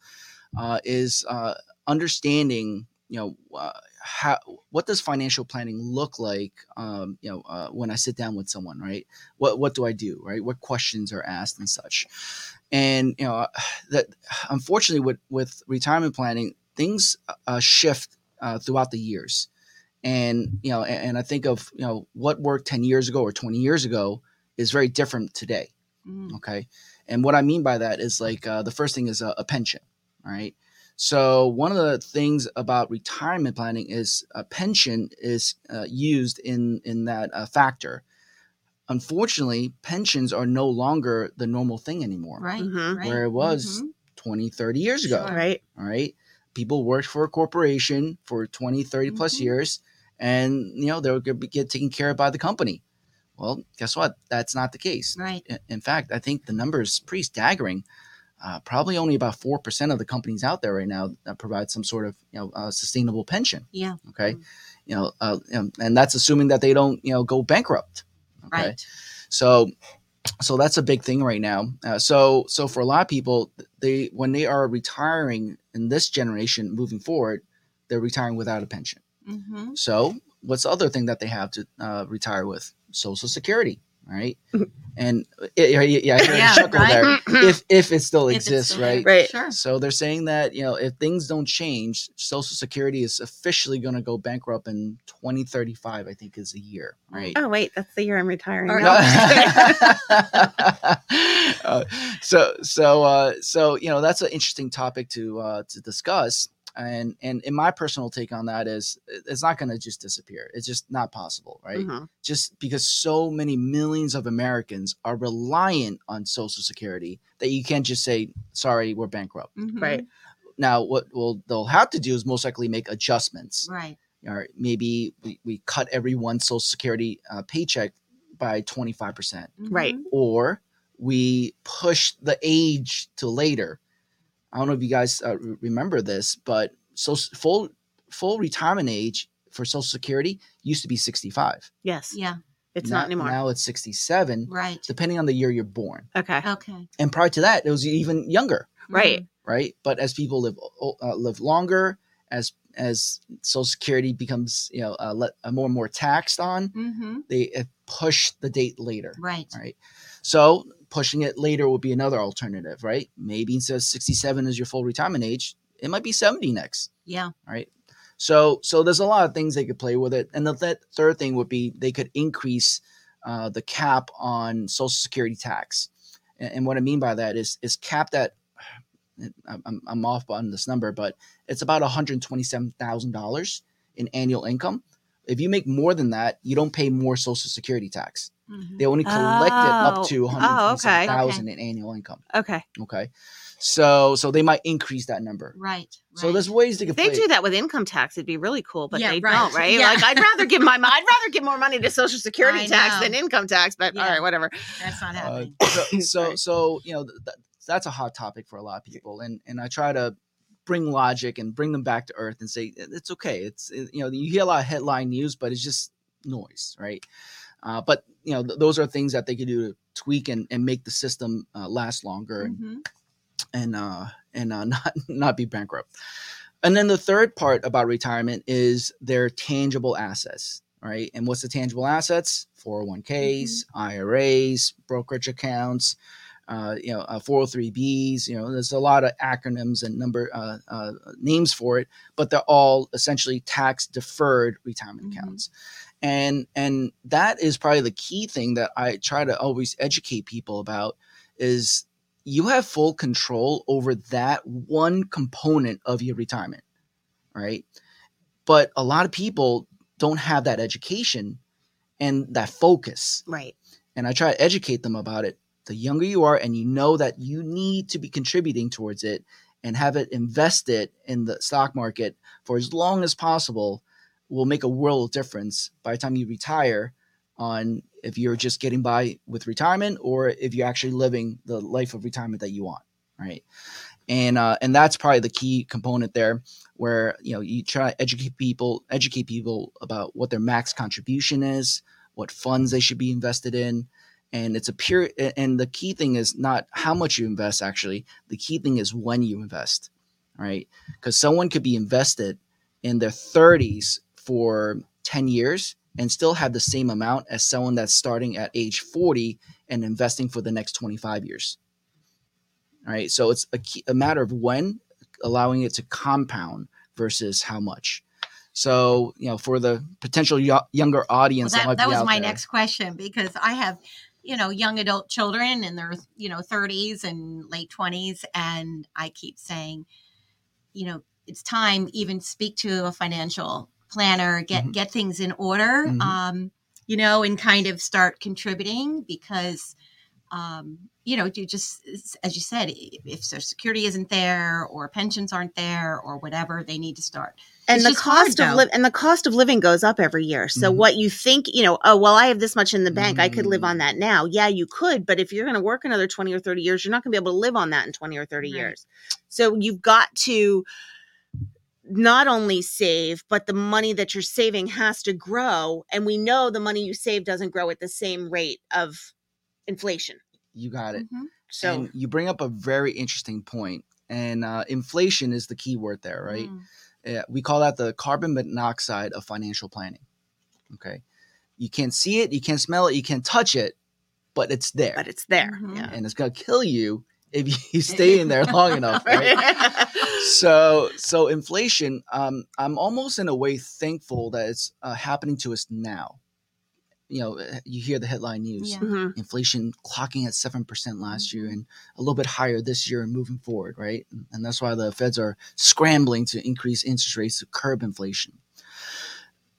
uh, is uh, understanding, you know, uh, how what does financial planning look like, um, you know, uh, when I sit down with someone, right? What what do I do, right? What questions are asked and such, and you know, that unfortunately with with retirement planning, things uh, shift uh, throughout the years and you know and, and i think of you know what worked 10 years ago or 20 years ago is very different today Mm. okay and what i mean by that is like uh, the first thing is a, a pension all right so one of the things about retirement planning is a pension is uh, used in in that uh, factor unfortunately pensions are no longer the normal thing anymore Right. Mhm. right. where it was Mhm. 20 30 years ago Sure. Right. all right people worked for a corporation for 20 30 plus Mhm. years and you know they were going to get taken care of by the company well guess what that's not the case Right. In fact i think the number is pretty staggering uh, probably only about 4% of the companies out there right now that provide some sort of you know uh, sustainable pension Yeah. okay Mm. you know uh, and, and that's assuming that they don't you know go bankrupt okay Right. so so that's a big thing right now. Uh, so so for a lot of people, they when they are retiring in this generation moving forward, they're retiring without a pension. Hmm So what's the other thing that they have to uh, retire with? Social Security, right? [laughs] And it, yeah, yeah, I heard Yeah, chuckle right? there. [laughs] If if it still If exists, still right? Right. Sure. So they're saying that you know if things don't change, Social Security is officially going to go bankrupt in 2035. I think is a year, right? Oh wait, that's the year I'm retiring. Or- No. [laughs] Uh, so so uh, so you know that's an interesting topic to uh, to discuss. And and in my personal take on that is it's not going to just disappear. It's just not possible, right? Mhm. Just because so many millions of Americans are reliant on Social Security that you can't just say sorry, we're bankrupt. Mhm. Right. Now, what will they'll have to do is most likely make adjustments Right. or maybe we, we cut everyone's social security uh, paycheck by 25% Right. Mhm. or we push the age to later i don't know if you guys uh, remember this but so full full retirement age for social security used to be 65 Yes, Yeah. it's now, not anymore. now it's 67 Right. depending on the year you're born okay, Okay. and prior to that it was even younger right. right? But as people live uh, live longer, as as Social Security becomes you know uh, let, uh, more and more taxed on, Mm-hmm. they push the date later, Right. right? So pushing it later would be another alternative, right? Maybe instead of sixty seven is your full retirement age, it might be seventy next, Yeah. right? So so there's a lot of things they could play with it, and the th- third thing would be they could increase uh, the cap on Social Security tax, and, and what I mean by that is is capped at I'm, [sighs] I'm- I'm off on this number, but it's about $127,000 in annual income. If you make more than that, you don't pay more Social Security tax. Mhm. They only collect it Oh. up to Oh, okay. 127,000 in annual income. Okay, Okay, so so they might increase that number. Right. So right. there's ways to if could they play. do that with income tax, it'd be really cool. But Yeah, they right. don't, right? [laughs] Yeah. Like I'd rather give my I'd rather give more money to Social [laughs] Security I tax know. than income tax. But all Yeah. right, whatever. That's not Uh, happening. so [laughs] so, so you know th- th- that's a hot topic for a lot of people, and and I try to bring logic and bring them back to earth and say it's okay. It's it- you know you hear a lot of headline news, but it's just noise, right? Uh, but you know th- those are things that they could do to tweak and, and make the system uh, last longer and Mhm. and uh, and uh, [laughs] not not be bankrupt. And then the third part about retirement is their tangible assets, right? And what's the tangible assets? 401ks, IRAs, brokerage accounts, uh, you know, uh, 403bs. You know, there's a lot of acronyms and number uh, uh, names for it, but they're all essentially tax deferred retirement Mhm. accounts. And and that is probably the key thing that I try to always educate people about is you have full control over that one component of your retirement, right? But a lot of people don't have that education and that focus. Right. And I try to educate them about it. The younger you are, and you know that you need to be contributing towards it and have it invested in the stock market for as long as possible, will make a world of difference by the time you retire on if you're just getting by with retirement or if you're actually living the life of retirement that you want right? And uh, and that's probably the key component there where you know you try to educate people educate people about what their max contribution is what funds they should be invested in. And it's a pure and the key thing is not how much you invest actually. The key thing is when you invest right? Because someone could be invested in their 30s for 10 years and still have the same amount as someone that's starting at age 40 and investing for the next 25 years. All right. So it's a, key, a matter of when, allowing it to compound versus how much. So, you know, for the potential yo- younger Well, audience that, that, that be was my there, next question because I have, you know, young adult children in their, you know, 30s and late 20s. And I keep saying, you know, it's time even speak to a financial planner, get Mhm. get things in order, Mhm. um, you know, and kind of start contributing because, um, you know, you just as you said, if, if Social Security isn't there or pensions aren't there or whatever, they need to start. and It's the just hard, cost of though. live and the cost of living goes up every year. So Mhm. what you think, you know, oh well, I have this much in the bank, I could live on Mm. that now. Yeah, you could, but if you're going to work another twenty or thirty years, you're not going to be able to live on that in twenty or thirty Right. years. So you've got to not only save, but the money that you're saving has to grow. And we know the money you save doesn't grow at the same rate of inflation. you got it. Mhm. So and you bring up a very interesting point, and uh, inflation is the key word there, right? Mm. Yeah, we call that the carbon monoxide of financial planning. Okay. You can't see it, you can't smell it, you can't touch it, but it's there, but it's there. Mhm. Yeah. and it's gonna kill you if you [laughs] stay in there long enough, right? [laughs] so so inflation um i'm almost in a way thankful that it's uh, happening to us now you know uh, you hear the headline news Yeah. Mhm. inflation clocking at 7% last year and a little bit higher this year and moving forward right and that's why the feds are scrambling to increase interest rates to curb inflation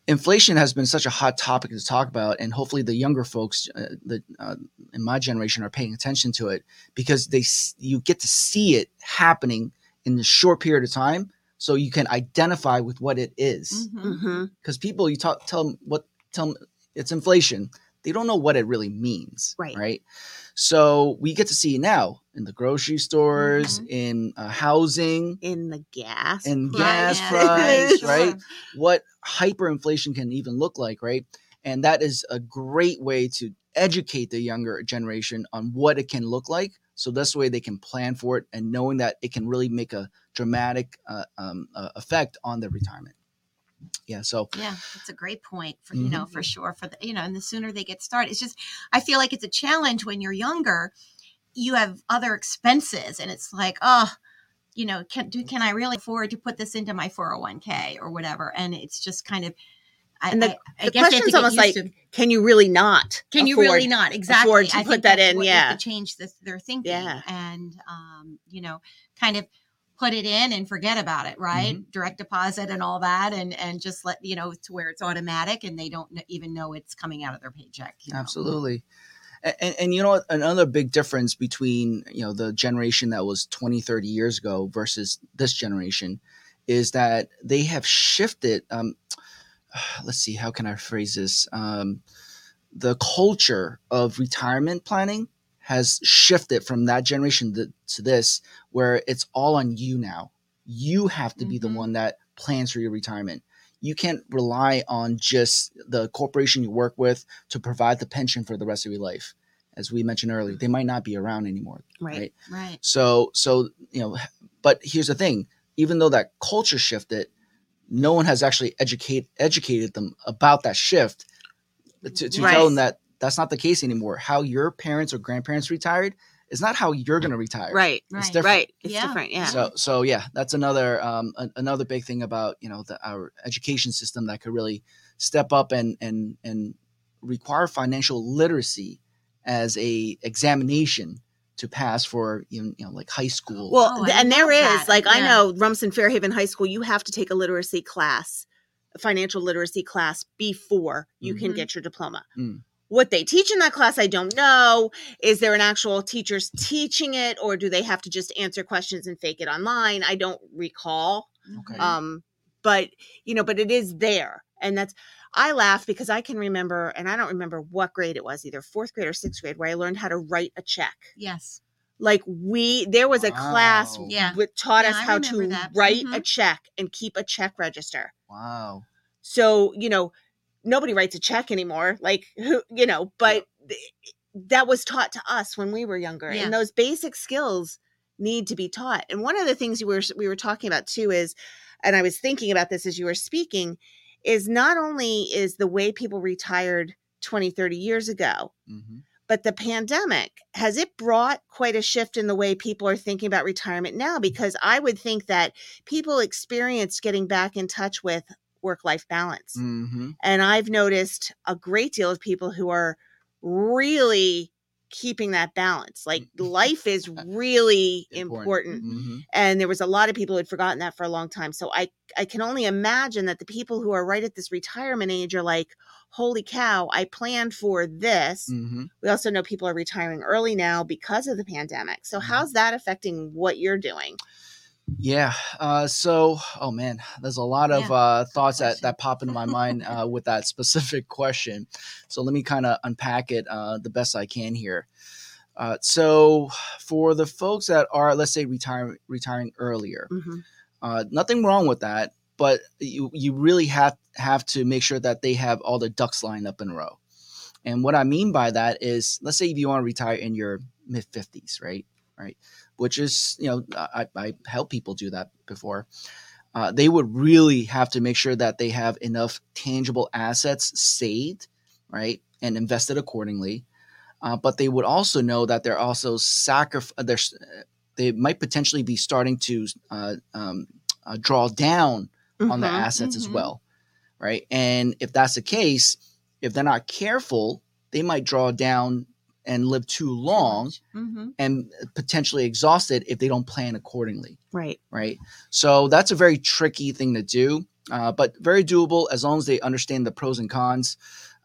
inflation has been such a hot topic to talk about and hopefully the younger folks uh, the, uh, in my generation are paying attention to it because they you get to see it happening in a short period of time so you can identify with what it is Mhm. Mhm. because people you talk tell them what tell them it's inflation they don't know what it really means Right. right so we get to see it now in the grocery stores Mhm. in uh, housing In the gas. in price. gas [laughs] price right [laughs] what hyperinflation can even look like right and that is a great way to educate the younger generation on what it can look like so this way they can plan for it and knowing that it can really make a dramatic uh, um, uh, effect on their retirement yeah so Yeah, it's a great point for you know Mm-hmm. for sure for the you know and the sooner they get started, it's just I feel like it's a challenge when you're younger. You have other expenses, and it's like oh. You know, can do can I really afford to put this into my 401k or whatever? And it's just kind of, I, And the- I, I the question's almost like, to- Can you really not? can you really not exactly afford to put that in, yeah. to change this their thinking Yeah. and um, you know kind of put it in and forget about it right Mm-hmm. direct deposit and all that and and just let you know to where it's automatic and they don't even know it's coming out of their paycheck you know? And, and, you know what? Another big difference between, you know, the generation that was 20, 30 years ago versus this generation is that they have shifted. Um, [sighs] let's see, how can I phrase this? Um, the culture of retirement planning has shifted from that generation to, to this, where it's all on you now. You have to be the Mhm. one that plans for your retirement. You can't rely on just the corporation you work with to provide the pension for the rest of your life. As we mentioned earlier, they might not be around anymore. Right. Right. right So, so you know, but here's the thing: even though that culture shifted, no one has actually educate educated them about that shift to, to Right. tell them that that's not the case anymore. How your parents or grandparents retired is not how you're going to retire. Right. It's Right. different. Right. It's Yeah. different. Yeah. So, so yeah, that's another um, a- another big thing about you know the, our education system that could really step up and and and require financial literacy as a examination to pass for you know, like high school. Well, Oh, and there is that. like I know Rumson Fair Haven High School. You have to take a literacy class, a financial literacy class before you can Mhm. get your diploma. Mm. What they teach in that class, I don't know. Is there an actual teachers teaching it, or do they have to just answer questions and fake it online? I don't recall. Okay. Um, but you know, but it is there, and that's. I laugh because I can remember, and I don't remember what grade it was, either fourth grade or sixth grade, where I learned how to write a check yes like we there was a class Yeah. that taught Yeah, us how to that. write a Mhm. check and keep a check register wow. so you know nobody writes a check anymore like who you know but th- that was taught to us when we were younger Yeah. and those basic skills need to be taught and one of the things you were we were talking about too is and i was thinking about this as you were speaking is not only is the way people retired 20 30 years ago hmm but the pandemic has it brought quite a shift in the way people are thinking about retirement now? Because i would think that people experienced getting back in touch with work life balance hmm and i've noticed a great deal of people who are really keeping that balance like life is [laughs] really important, Important. hmm and there was a lot of people who had forgotten that for a long time so i i can only imagine that the people who are right at this retirement age are like holy cow i planned for this hmm we also know people are retiring early now because of the pandemic. So, Mhm. how's that affecting what you're doing? Yeah. Uh, so, oh man, there's a lot of Yeah. uh, thoughts that, that pop into my mind [laughs] uh, with that specific question. So let me kind of unpack it uh, the best I can here. Uh, so, for the folks that are, let's say, retiring retiring earlier, uh, nothing wrong with that, but you you really have have to make sure that they have all the ducks lined up in a row. And what I mean by that is, let's say if you want to retire in your mid fifties, right, right, which is you know I, I help people do that before. Uh, they would really have to make sure that they have enough tangible assets saved, right, and invested accordingly. uh, but they would also know that they're also sacrif- uh, they're, they might potentially be starting to uh, um, uh, draw down on the assets as Mhm. well, right? And if that's the case, if they're not careful, they might draw down and live too long Mm-hmm. and potentially exhausted if they don't plan accordingly, Right. right? So that's a very tricky thing to do, uh, but very doable as long as they understand the pros and cons.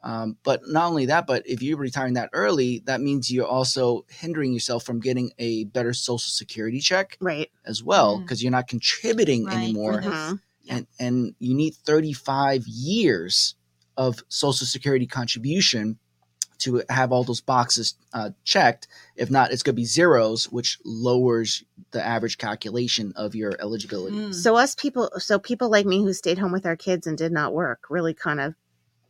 Um, but not only that, but if you're retiring that early, that means you're also hindering yourself from getting a better social security check Right. as well Mm. because you're not contributing Right, anymore Mhm. And and you need 35 years of social security contribution to have all those boxes uh, checked if not it's going to be zeros which lowers the average calculation of your eligibility Mm. So us people, so people like me who stayed home with our kids and did not work, really kind of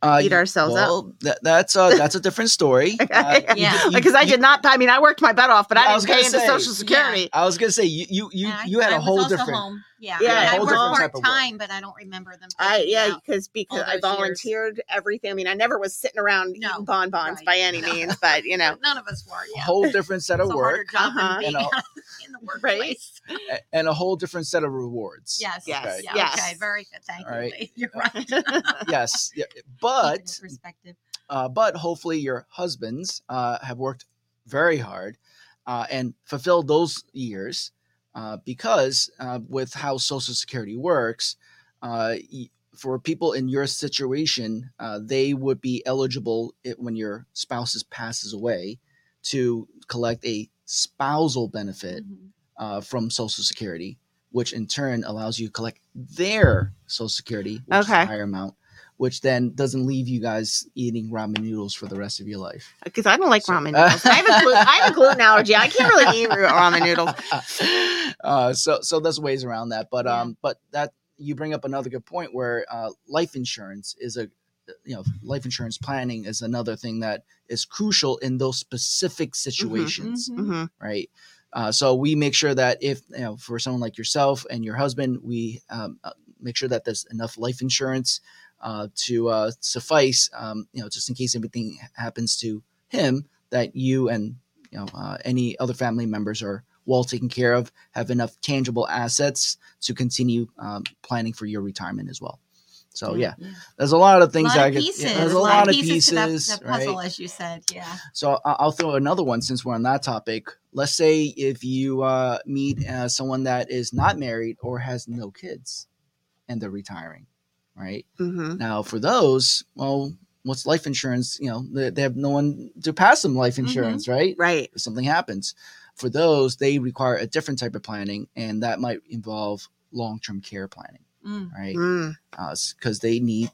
uh, Beat you- ourselves up. well, that, that's a that's a different story [laughs] Uh, Yeah. because I did not. I mean, I worked my butt off, but I I was didn't pay gonna into say, Social yeah. Security. I was gonna say you you you, And I- you had I a whole different home. Yeah, Yeah, I, mean, a I worked part time, but I don't remember them. I yeah, because because I those years. volunteered everything. I mean, I never was sitting around No, eating bonbons right. by any means, but you know, [laughs] none of us were. Yeah, whole different set of a work Uh-huh. And a- [laughs] in the [laughs] workplace. a- and a whole different set of rewards Yes, Yes, yeah, yes. Okay, very good. Thank All you. Right. You're right. yes yeah, but perspective. uh, but hopefully your husbands uh, have worked very hard uh, and fulfilled those years uh, because uh, with how social security works uh, for people in your situation uh, they would be eligible it, when your spouse passes away to collect a spousal benefit Mhm. uh, from social security which in turn allows you to collect their social security which is a Okay. higher amount which then doesn't leave you guys eating ramen noodles for the rest of your life. because I don't like So- ramen [laughs] noodles. I have, a glu- I have a gluten allergy. I can't really eat ramen noodles. [laughs] uh, so so there's ways around that, but Yeah. um, but that you bring up another good point where uh, life insurance is a you know life insurance planning is another thing that is crucial in those specific situations, Mhm. hmm right? Uh, so we make sure that if you know for someone like yourself and your husband, we um, uh, make sure that there's enough life insurance uh, to uh, suffice, um, you know, just in case anything happens to him, that you and you know uh, any other family members are well taken care of, have enough tangible assets to continue um, planning for your retirement as well. So yeah, there's a lot of A things lot I could- pieces. yeah, there's a lot of pieces, to that, that puzzle, right? as you said. Yeah. So I'll throw another one since we're on that topic. Let's say if you uh, meet uh, someone that is not married or has no kids, and they're retiring, right? hmm Now for those, well, what's life insurance? You know, they, they have no one to pass them life insurance, right? Right. If something happens, for those they require a different type of planning, and that might involve long-term care planning, Mm. right? Mm. because they need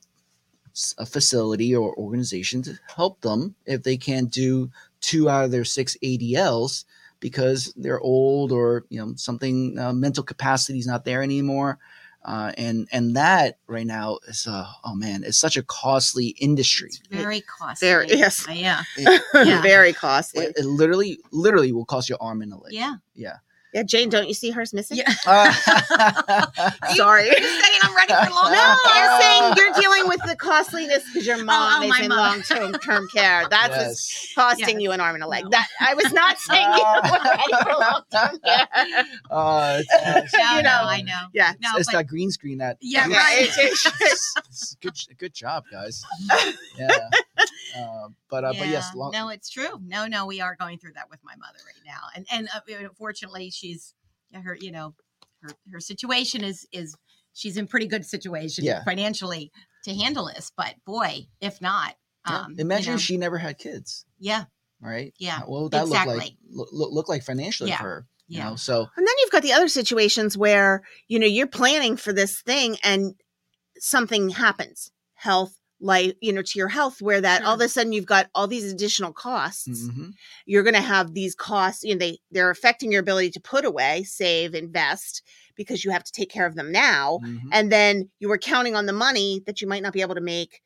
a facility or organization to help them if they can't do two out of their six ADLs because they're old or you know something uh, mental capacity is not there anymore. Uh, and and that right now is uh, oh man it's such a costly industry It's very costly. Very- yes. Uh, yeah. it, [laughs] Very costly. it, it literally literally will cost your arm and a leg Yeah. yeah Yeah, Jane, don't you see hers missing? Yeah. [laughs] Uh, [laughs] Sorry. You're saying I'm ready for long No, term care. I'm saying you're dealing with the costliness because your mom oh, is in long term term care. That's what's costing Yes. you an arm and a leg. No. That I was not [laughs] saying you were ready for long term care. Uh, it's, No, you no, know. I know. Yeah. No, it's but that green screen that Yeah, Yeah, right. it's- it's- It's good good job guys yeah uh, but uh, but yes long, no, it's true. No, no, we are going through that with my mother right now, and and uh, fortunately, she's her, you know, her her situation is is she's in pretty good situation Yeah. financially to handle this. But boy, if not, yeah. um, you imagine know, if she never had kids yeah, right Yeah, what would that look like look, look, look like financially Yeah, for her you yeah. know so And then you've got the other situations where, you know, you're planning for this thing and something happens. Health, life, you know, to your health where that all of a sudden you've got all these additional costs. mhm. You're going to have these costs, you know, they they're affecting your ability to put away, save, invest because you have to take care of them now. Mhm. And then you were counting on the money that you might not be able to make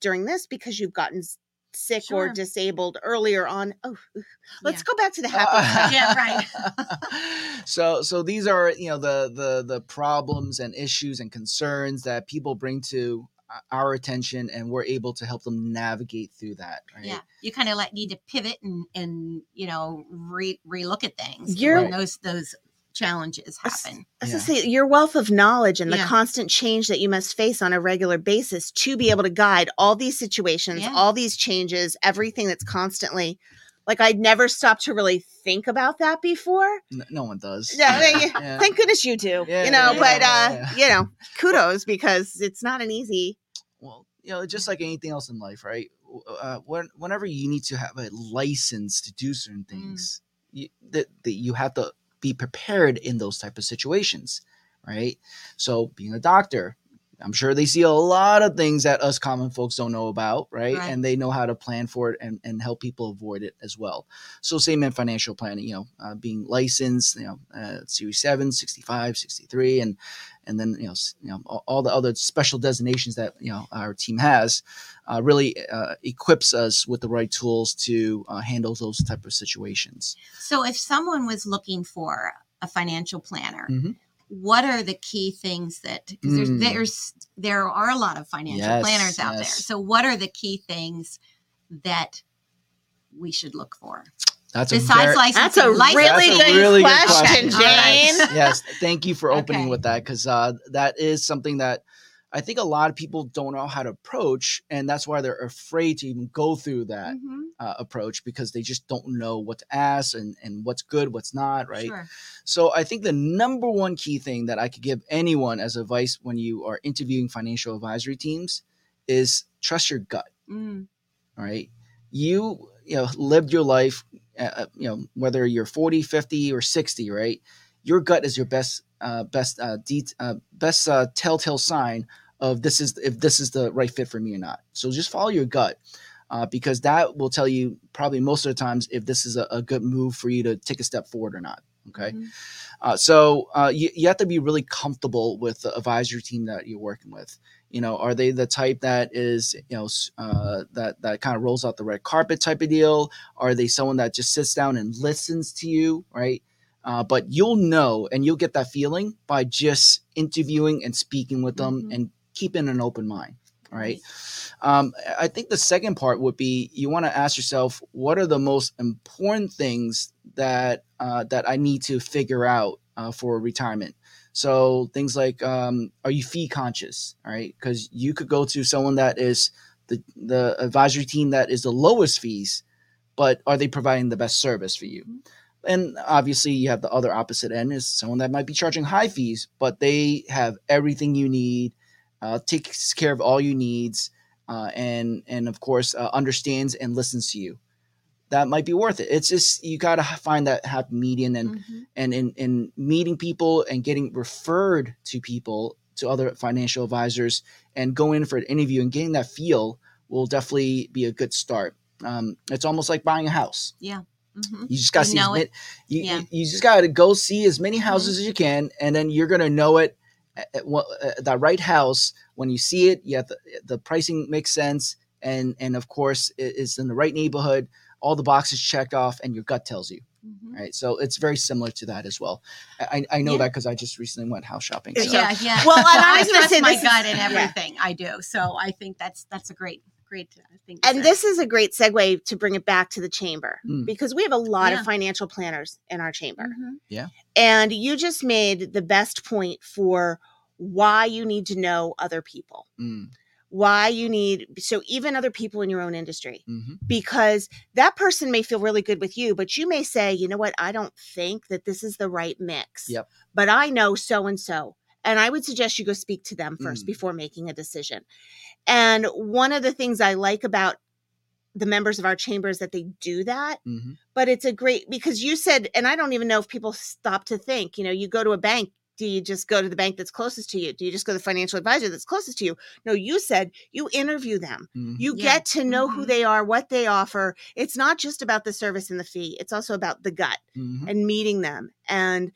during this because you've gotten s- sick or disabled earlier on. Oh, let's Yeah. go back to the happy stuff. [laughs] Yeah, right. [laughs] so so these are you know the the the problems and issues and concerns that people bring to our attention and we're able to help them navigate through that right Yeah, you kind of like need to pivot and and you know re relook at things You're- when those those challenges happen. As Yeah. I say, your wealth of knowledge and the Yeah. constant change that you must face on a regular basis to be able to guide all these situations, Yeah. all these changes, everything that's constantly like I'd never stopped to really think about that before. N- no one does No, [laughs] I Yeah. Thank goodness you do. Yeah, you know, yeah, but yeah, uh, yeah. you know, kudos because it's not an easy well you know just like anything else in life right? Uh, when, whenever you need to have a license to do certain things you, that, that you have to be prepared in those type of situations right? So being a doctor i'm sure they see a lot of things that us common folks don't know about right, Right. and they know how to plan for it and, and help people avoid it as well. So same in financial planning you know uh, being licensed you know uh, series 7 65 63 and and then you know, you know all, the other special designations that you know our team has uh, really uh, equips us with the right tools to uh, handle those type of situations. So, if someone was looking for a financial planner, Mhm. what are the key things that because there's Mm. there's there are a lot of financial Yes, planners out there. So, what are the key things that we should look for That's a besides very, licensing? That's a License- really That's a good really good question, question. Jane. All right. yes, thank you for [laughs] opening Okay. with that because uh, that is something that I think a lot of people don't know how to approach, and that's why they're afraid to even go through that Mhm. uh, approach because they just don't know what to ask and, and what's good, what's not, right? Sure. So I think the number one key thing that I could give anyone as advice when you are interviewing financial advisory teams is trust your gut. Mm. All right. You, you know, lived your life, uh, you know, whether you're 40, 50 or 60, right? Your gut is your best, uh, best, uh, de- uh, best, uh, telltale sign of this is, if this is the right fit for me or not. So just follow your gut. Uh, because that will tell you probably most of the times if this is a, a good move for you to take a step forward or not. Okay. Mhm. Uh, so uh, you, you have to be really comfortable with the advisory team that you're working with. You know, are they the type that is, you know, uh, that that kind of rolls out the red carpet type of deal? Are they someone that just sits down and listens to you, right? Uh, but you'll know, and you'll get that feeling by just interviewing and speaking with them Mhm. and keeping an open mind, right? Um, I think the second part would be you want to ask yourself, what are the most important things that uh, that I need to figure out uh, for retirement? So things like, um, are you fee conscious? All right, because you could go to someone that is the the advisory team that is the lowest fees, but are they providing the best service for you? And obviously, you have the other opposite end is someone that might be charging high fees, but they have everything you need, uh, takes care of all your needs, uh, and and of course uh, understands and listens to you. That might be worth it. It's just you got to find that happy median, and Mhm. and in, in meeting people and getting referred to people to other financial advisors and going in for an interview and getting that feel will definitely be a good start. Um, it's almost like buying a house. Mhm. You just got to You see know it. you, Yeah. you, just got to go see as many houses as you can, and then you're gonna know it. At, at at that right house when you see it, have the, the pricing makes sense, and and of course it is in the right neighborhood. All the boxes checked off, and your gut tells you Mhm. right? So it's very similar to that as well. I, I know Yeah. that because I just recently went house shopping. Yeah. So. Yeah, [laughs] yeah. Well, and I was gonna trust say my is- gut in yeah. everything I do. So I think that's that's a great great uh, thing. to And say. this is a great segue to bring it back to the chamber Mm. because we have a lot Yeah. of financial planners in our chamber. Mhm. And you just made the best point for why you need to know other people. Mm, Why you need so even other people in your own industry mhm. because that person may feel really good with you, but you may say, you know what, I don't think that this is the right mix. Yep. But I know so and so. And I would suggest you go speak to them first Mm. before making a decision. And one of the things I like about the members of our chamber is that they do that Mhm. but it's a great because you said and i don't even know if people stop to think you know you go to a bank do you just go to the bank that's closest to you do you just go to the financial advisor that's closest to you no you said you interview them Mhm. you Yeah. get to know who Mhm. they are what they offer it's not just about the service and the fee it's also about the gut Mhm. and meeting them and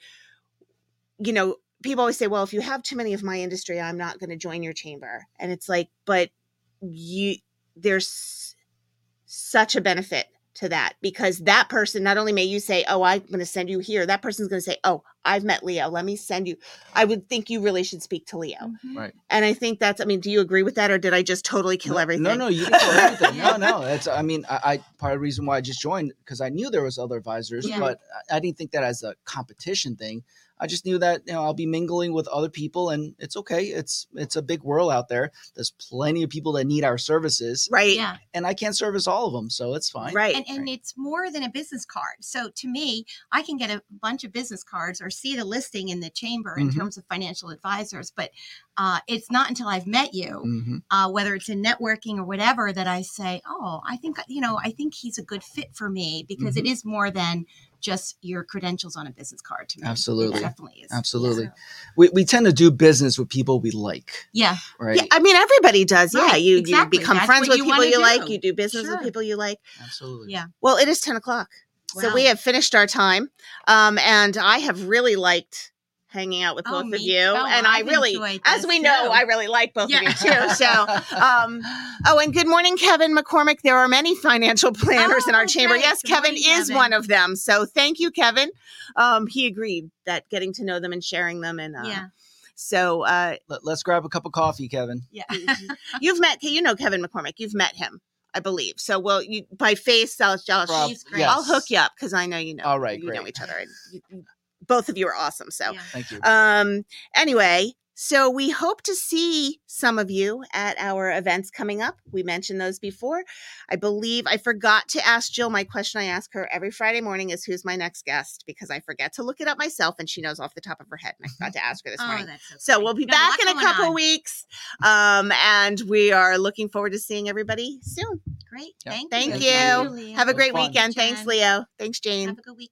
you know people always say well if you have too many of my industry i'm not going to join your chamber and it's like but you there's such a benefit to that because that person not only may you say oh i'm going to send you here that person's going to say oh I've met Leo. Let me send you. I would think you really should speak to Leo. Mhm. Right. And I think that's. I mean, do you agree with that, or did I just totally kill no, everything? No, no, you didn't kill everything. [laughs] No, no. That's I mean, I, I part of the reason why I just joined because I knew there was other advisors, Yeah. but I, I didn't think that as a competition thing. I just knew that you know I'll be mingling with other people, and it's okay. It's it's a big world out there. There's plenty of people that need our services, Right. Yeah. and I can't service all of them, so it's fine. Right. and, and it's more than a business card. So to me, I can get a bunch of business cards or see the listing in the chamber in Mhm. terms of financial advisors, but uh, it's not until I've met you, hmm uh, whether it's in networking or whatever, that I say, "Oh, I think you know, I think he's a good fit for me," because Mm-hmm. it is more than just your credentials on a business card to me. Absolutely. it definitely is. Absolutely. Yeah. We we tend to do business with people we like, Yeah. right? Yeah, I mean everybody does. Yeah, Right, you exactly. you become That's friends with you people wanna you like. You do business Sure. with people you like. Absolutely. Yeah. Well, it is ten o'clock, so we have finished our time, um, and I have really liked hanging out with Oh, both of you, too. and I I've really, as this we know. I really like both Yeah. of you too. So, [laughs] um, oh, and good morning, Kevin McCormick. There are many financial planners in our Oh, chamber. great. Yes, Good Kevin morning, is Kevin. one of them. So, thank you, Kevin. Um, he agreed that getting to know them and sharing them, and uh, yeah. So, uh, Let, us grab a cup of coffee, Kevin. Yeah. [laughs] you've met you know Kevin McCormick. You've met him, I believe. So well, you by face, I'll, I'll, Prob- He's. I'll hook you up because I know you know. All right, you know each other. You, you- both of you are awesome. So Yeah. Thank you. um anyway so we hope to see some of you at our events coming up we mentioned those before i believe i forgot to ask jill my question i ask her every friday morning is who's my next guest because i forget to look it up myself and she knows off the top of her head and i forgot to ask her this Oh, morning that's so, so we'll be You back in a couple on. weeks um and we are looking forward to seeing everybody soon Great. Yeah. Thank, Thank you. you. Thank you, have a great fun. weekend thanks leo thanks jane Have a good weekend.